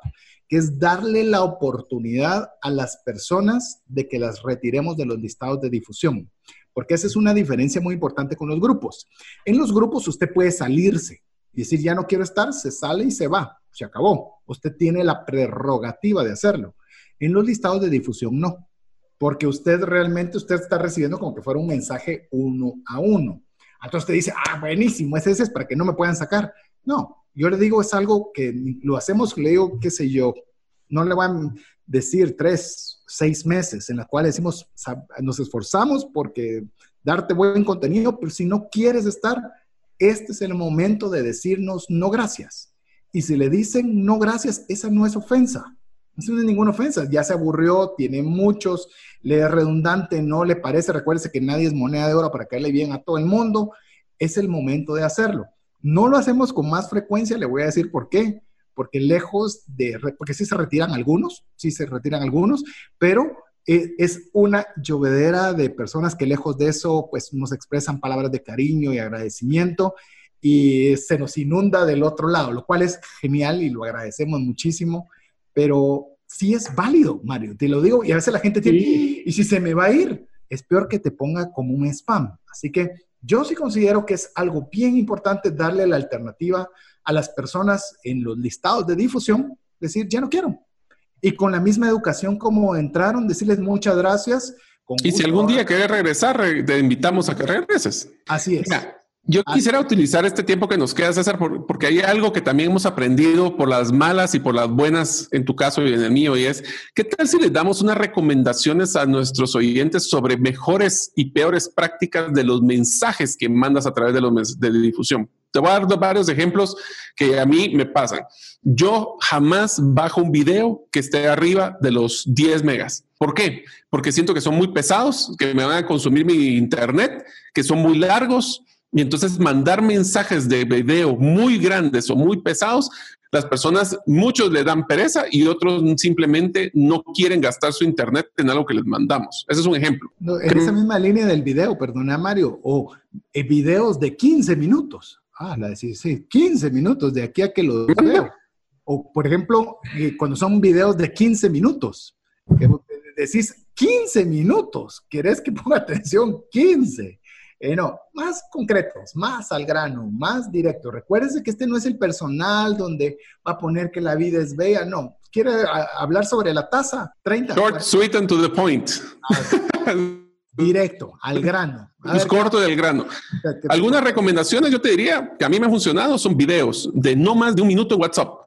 que es darle la oportunidad a las personas de que las retiremos de los listados de difusión, porque esa es una diferencia muy importante con los grupos. En los grupos usted puede salirse, y decir, ya no quiero estar, se sale y se va, se acabó. Usted tiene la prerrogativa de hacerlo. En los listados de difusión no, porque usted realmente, usted está recibiendo como que fuera un mensaje uno a uno. Entonces usted dice, ah, buenísimo, ese es para que no me puedan sacar. No, yo le digo, es algo que lo hacemos, le digo, qué sé yo, no le van a decir tres, seis meses en la cual decimos, nos esforzamos porque darte buen contenido, pero si no quieres estar, este es el momento de decirnos no gracias. Y si le dicen no gracias, esa no es ofensa. No es ninguna ofensa. Ya se aburrió, tiene muchos, le es redundante, no le parece. Recuérdese que nadie es moneda de oro para caerle bien a todo el mundo. Es el momento de hacerlo. No lo hacemos con más frecuencia, le voy a decir por qué. Porque lejos de, porque sí se retiran algunos, sí se retiran algunos, pero eh, es una llovedera de personas que lejos de eso, pues nos expresan palabras de cariño y agradecimiento y se nos inunda del otro lado, lo cual es genial y lo agradecemos muchísimo, pero sí es válido, Mario, te lo digo, y a veces la gente tiene, y si se me va a ir, es peor que te ponga como un spam. Así que yo sí considero que es algo bien importante darle la alternativa a las personas en los listados de difusión, decir, ya no quiero, y con la misma educación como entraron, decirles muchas gracias. y si algún día quieres regresar, te invitamos a que regreses. Así es. Yo quisiera utilizar este tiempo que nos queda, César, porque hay algo que también hemos aprendido por las malas y por las buenas, en tu caso y en el mío, y es, ¿qué tal si les damos unas recomendaciones a nuestros oyentes sobre mejores y peores prácticas de los mensajes que mandas a través de los de difusión? Te voy a dar varios ejemplos que a mí me pasan. Yo jamás bajo un video que esté arriba de los 10 megas. ¿Por qué? Porque siento que son muy pesados, que me van a consumir mi internet, que son muy largos. Y entonces mandar mensajes de video muy grandes o muy pesados, las personas, muchos le dan pereza y otros simplemente no quieren gastar su internet en algo que les mandamos. Ese es un ejemplo. en esa misma línea del video, perdona Mario, o eh, videos de 15 minutos. Ah, la decís, sí, 15 minutos de aquí a que lo veo. O, por ejemplo, eh, cuando son videos de 15 minutos, que decís 15 minutos, ¿querés que ponga <laughs> atención? 15. Eh, no, más concretos, más al grano, más directo. Recuérdese que este no es el personal donde va a poner que la vida es bella, no. Quiere hablar sobre la tasa, 30. Short, sweet and to the point. <laughs> Directo, al grano. Es corto del grano. Algunas recomendaciones, yo te diría, que a mí me han funcionado, son videos de no más de un minuto en WhatsApp.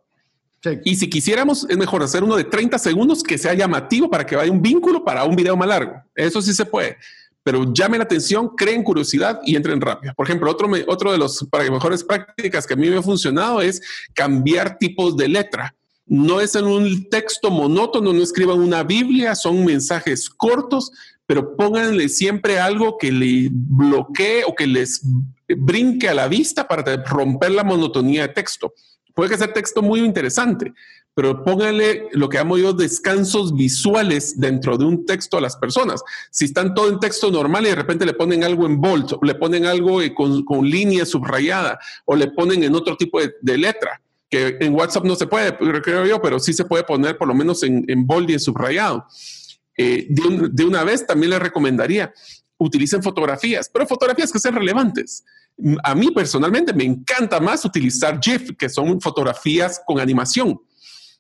Y si quisiéramos, es mejor hacer uno de 30 segundos que sea llamativo para que vaya un vínculo para un video más largo. Eso sí se puede. Pero llame la atención, creen curiosidad y entren rápido. Por ejemplo, otro, otro de las mejores prácticas que a mí me ha funcionado es cambiar tipos de letra. No es en un texto monótono, no escriban una Biblia, son mensajes cortos, pero pónganle siempre algo que le bloquee o que les brinque a la vista para romper la monotonía de texto. Puede que sea texto muy interesante, pero pónganle lo que llamo yo descansos visuales dentro de un texto a las personas. Si están todo en texto normal y de repente le ponen algo en bold, le ponen algo con, con línea subrayada, o le ponen en otro tipo de, letra, que en WhatsApp no se puede, creo yo, pero sí se puede poner por lo menos en, en bold y en subrayado. Eh, de, una vez también les recomendaría, utilicen fotografías, pero fotografías que sean relevantes. A mí personalmente me encanta más utilizar GIF, que son fotografías con animación.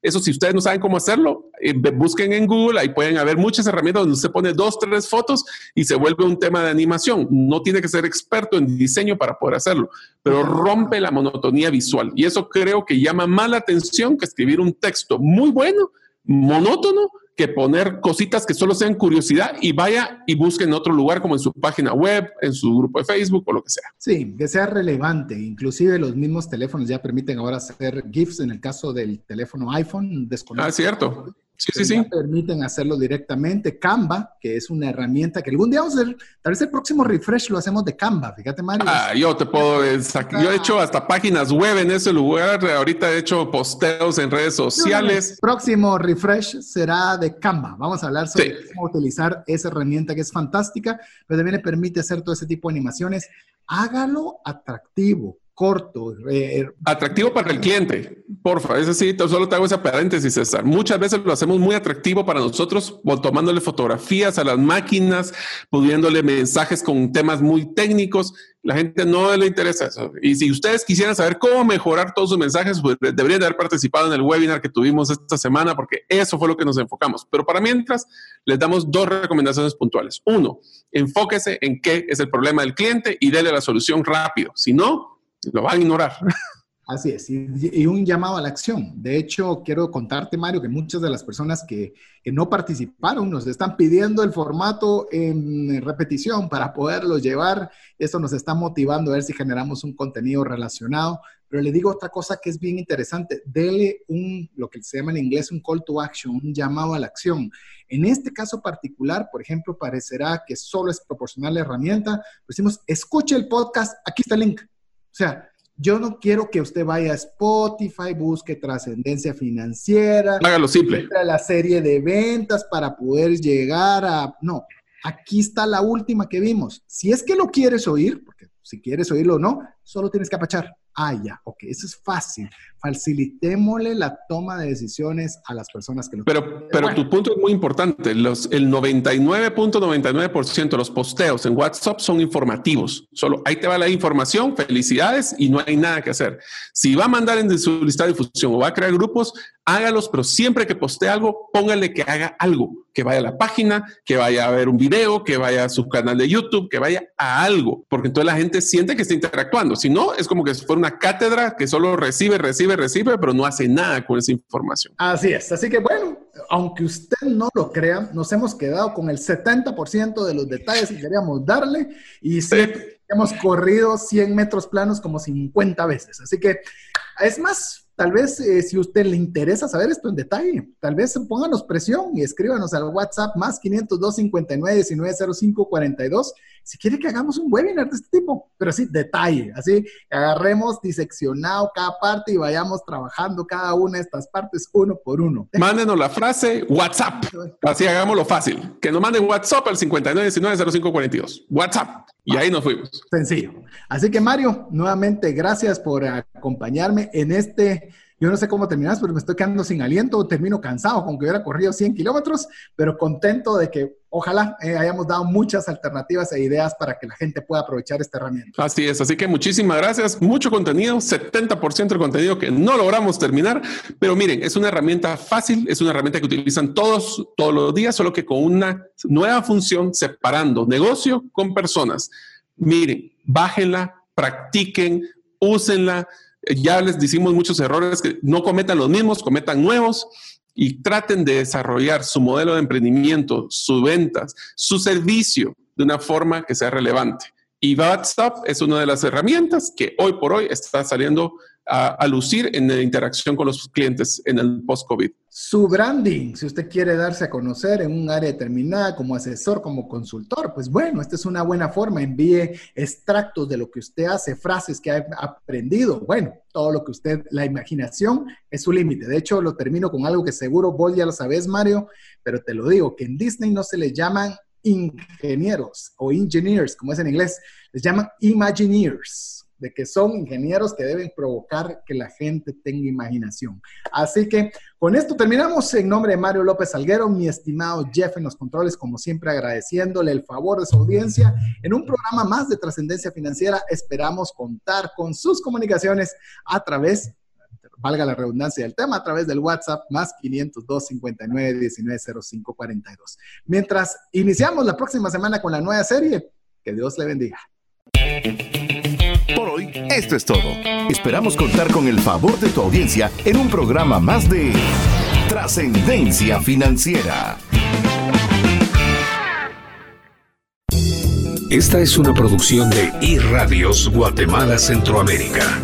Eso, si ustedes no saben cómo hacerlo, eh, busquen en Google, ahí pueden haber muchas herramientas donde se pone dos, tres fotos y se vuelve un tema de animación. No tiene que ser experto en diseño para poder hacerlo, pero rompe la monotonía visual. Y eso creo que llama más la atención que escribir un texto muy bueno, monótono, que poner cositas que solo sean curiosidad y vaya y busque en otro lugar como en su página web, en su grupo de Facebook o lo que sea. Sí, que sea relevante. Inclusive los mismos teléfonos ya permiten ahora hacer GIFs en el caso del teléfono iPhone. Ah, cierto. Sí, sí, sí. Permiten hacerlo directamente. Canva, que es una herramienta que algún día vamos a hacer, tal vez el próximo refresh lo hacemos de Canva, fíjate Mario. Ah, yo te puedo, yo he hecho hasta páginas web en ese lugar, ahorita he hecho posteos en redes sociales. El próximo refresh será de Canva. Vamos a hablar sobre cómo utilizar esa herramienta que es fantástica, pero también le permite hacer todo ese tipo de animaciones. Hágalo atractivo corto. Eh, Atractivo para el cliente Porfa, ese sí, solo te hago esa paréntesis, César. Muchas veces lo hacemos muy atractivo para nosotros, tomándole fotografías a las máquinas, pudiéndole mensajes con temas muy técnicos. La gente no le interesa eso. Y si ustedes quisieran saber cómo mejorar todos sus mensajes, pues deberían de haber participado en el webinar que tuvimos esta semana, porque eso fue lo que nos enfocamos. Pero para mientras, les damos dos recomendaciones puntuales. Uno, enfóquese en qué es el problema del cliente y déle la solución rápido. Si no, lo van a ignorar. Así es, y, un llamado a la acción. De hecho, quiero contarte, Mario, que muchas de las personas que, no participaron nos están pidiendo el formato en repetición para poderlo llevar. Eso nos está motivando a ver si generamos un contenido relacionado. Pero le digo otra cosa que es bien interesante. Dele un, lo que se llama en inglés, un call to action, un llamado a la acción. En este caso particular, por ejemplo, parecerá que solo es proporcionar la herramienta. Decimos, escuche el podcast, aquí está el link. O sea, yo no quiero que usted vaya a Spotify, busque trascendencia financiera. Hágalo simple. La serie de ventas para poder llegar a... No, aquí está la última que vimos. Si es que lo quieres oír, porque si quieres oírlo o no, solo tienes que apachar. Ah, ya, ok, eso es fácil. Facilitémosle la toma de decisiones a las personas que lo Pero, pero tu punto es muy importante. Los, el 99.99% de los posteos en WhatsApp son informativos. Solo ahí te va la información, felicidades y no hay nada que hacer. Si va a mandar en su lista de difusión o va a crear grupos, hágalos, pero siempre que postee algo, póngale que haga algo, que vaya a la página, que vaya a ver un video, que vaya a su canal de YouTube, que vaya a algo, porque entonces la gente siente que está interactuando. Si no, es como que si fuera una cátedra que solo recibe, recibe, recibe, pero no hace nada con esa información. Así es. Así que bueno, aunque usted no lo crea, nos hemos quedado con el 70% de los detalles que queríamos darle y sí. hemos corrido 100 metros planos como 50 veces. Así que es más, Tal vez eh, si usted le interesa saber esto en detalle, tal vez pónganos presión y escríbanos al WhatsApp más 502 59 1905 42 si quiere que hagamos un webinar de este tipo, pero sí, detalle, así agarremos diseccionado cada parte y vayamos trabajando cada una de estas partes uno por uno. Mándenos la frase WhatsApp, así hagámoslo fácil, que nos manden WhatsApp al 59 1905 42, WhatsApp, y ahí nos fuimos. Sencillo. Así que Mario, nuevamente gracias por acompañarme en este yo no sé cómo terminas, pero me estoy quedando sin aliento, termino cansado, aunque hubiera corrido 100 kilómetros, pero contento de que ojalá eh, hayamos dado muchas alternativas e ideas para que la gente pueda aprovechar esta herramienta. Así es, así que muchísimas gracias. Mucho contenido, 70% del contenido que no logramos terminar, pero miren, es una herramienta fácil, es una herramienta que utilizan todos, todos los días, solo que con una nueva función separando negocio con personas. Miren, bájenla, practiquen, úsenla ya les decimos muchos errores, que no cometan los mismos, cometan nuevos y traten de desarrollar su modelo de emprendimiento, sus ventas, su servicio de una forma que sea relevante. Y WhatsApp es una de las herramientas que hoy por hoy está saliendo a, lucir en la interacción con los clientes en el post-COVID. Su branding, si usted quiere darse a conocer en un área determinada como asesor, como consultor, pues bueno, esta es una buena forma. Envíe extractos de lo que usted hace, frases que ha aprendido. Bueno, todo lo que usted, la imaginación es su límite. De hecho, lo termino con algo que seguro vos ya lo sabes, Mario, pero te lo digo, que en Disney no se le llaman ingenieros o engineers, como es en inglés, les llaman imagineers de que son ingenieros que deben provocar que la gente tenga imaginación. Así que con esto terminamos. En nombre de Mario López Alguero, mi estimado Jeff en los controles, como siempre agradeciéndole el favor de su audiencia. En un programa más de trascendencia financiera, esperamos contar con sus comunicaciones a través valga la redundancia del tema, a través del WhatsApp más 502 59 19 05 42. Mientras iniciamos la próxima semana con la nueva serie, que Dios le bendiga. Por hoy, esto es todo. Esperamos contar con el favor de tu audiencia en un programa más de Trascendencia Financiera. Esta es una producción de iRadios Guatemala Centroamérica.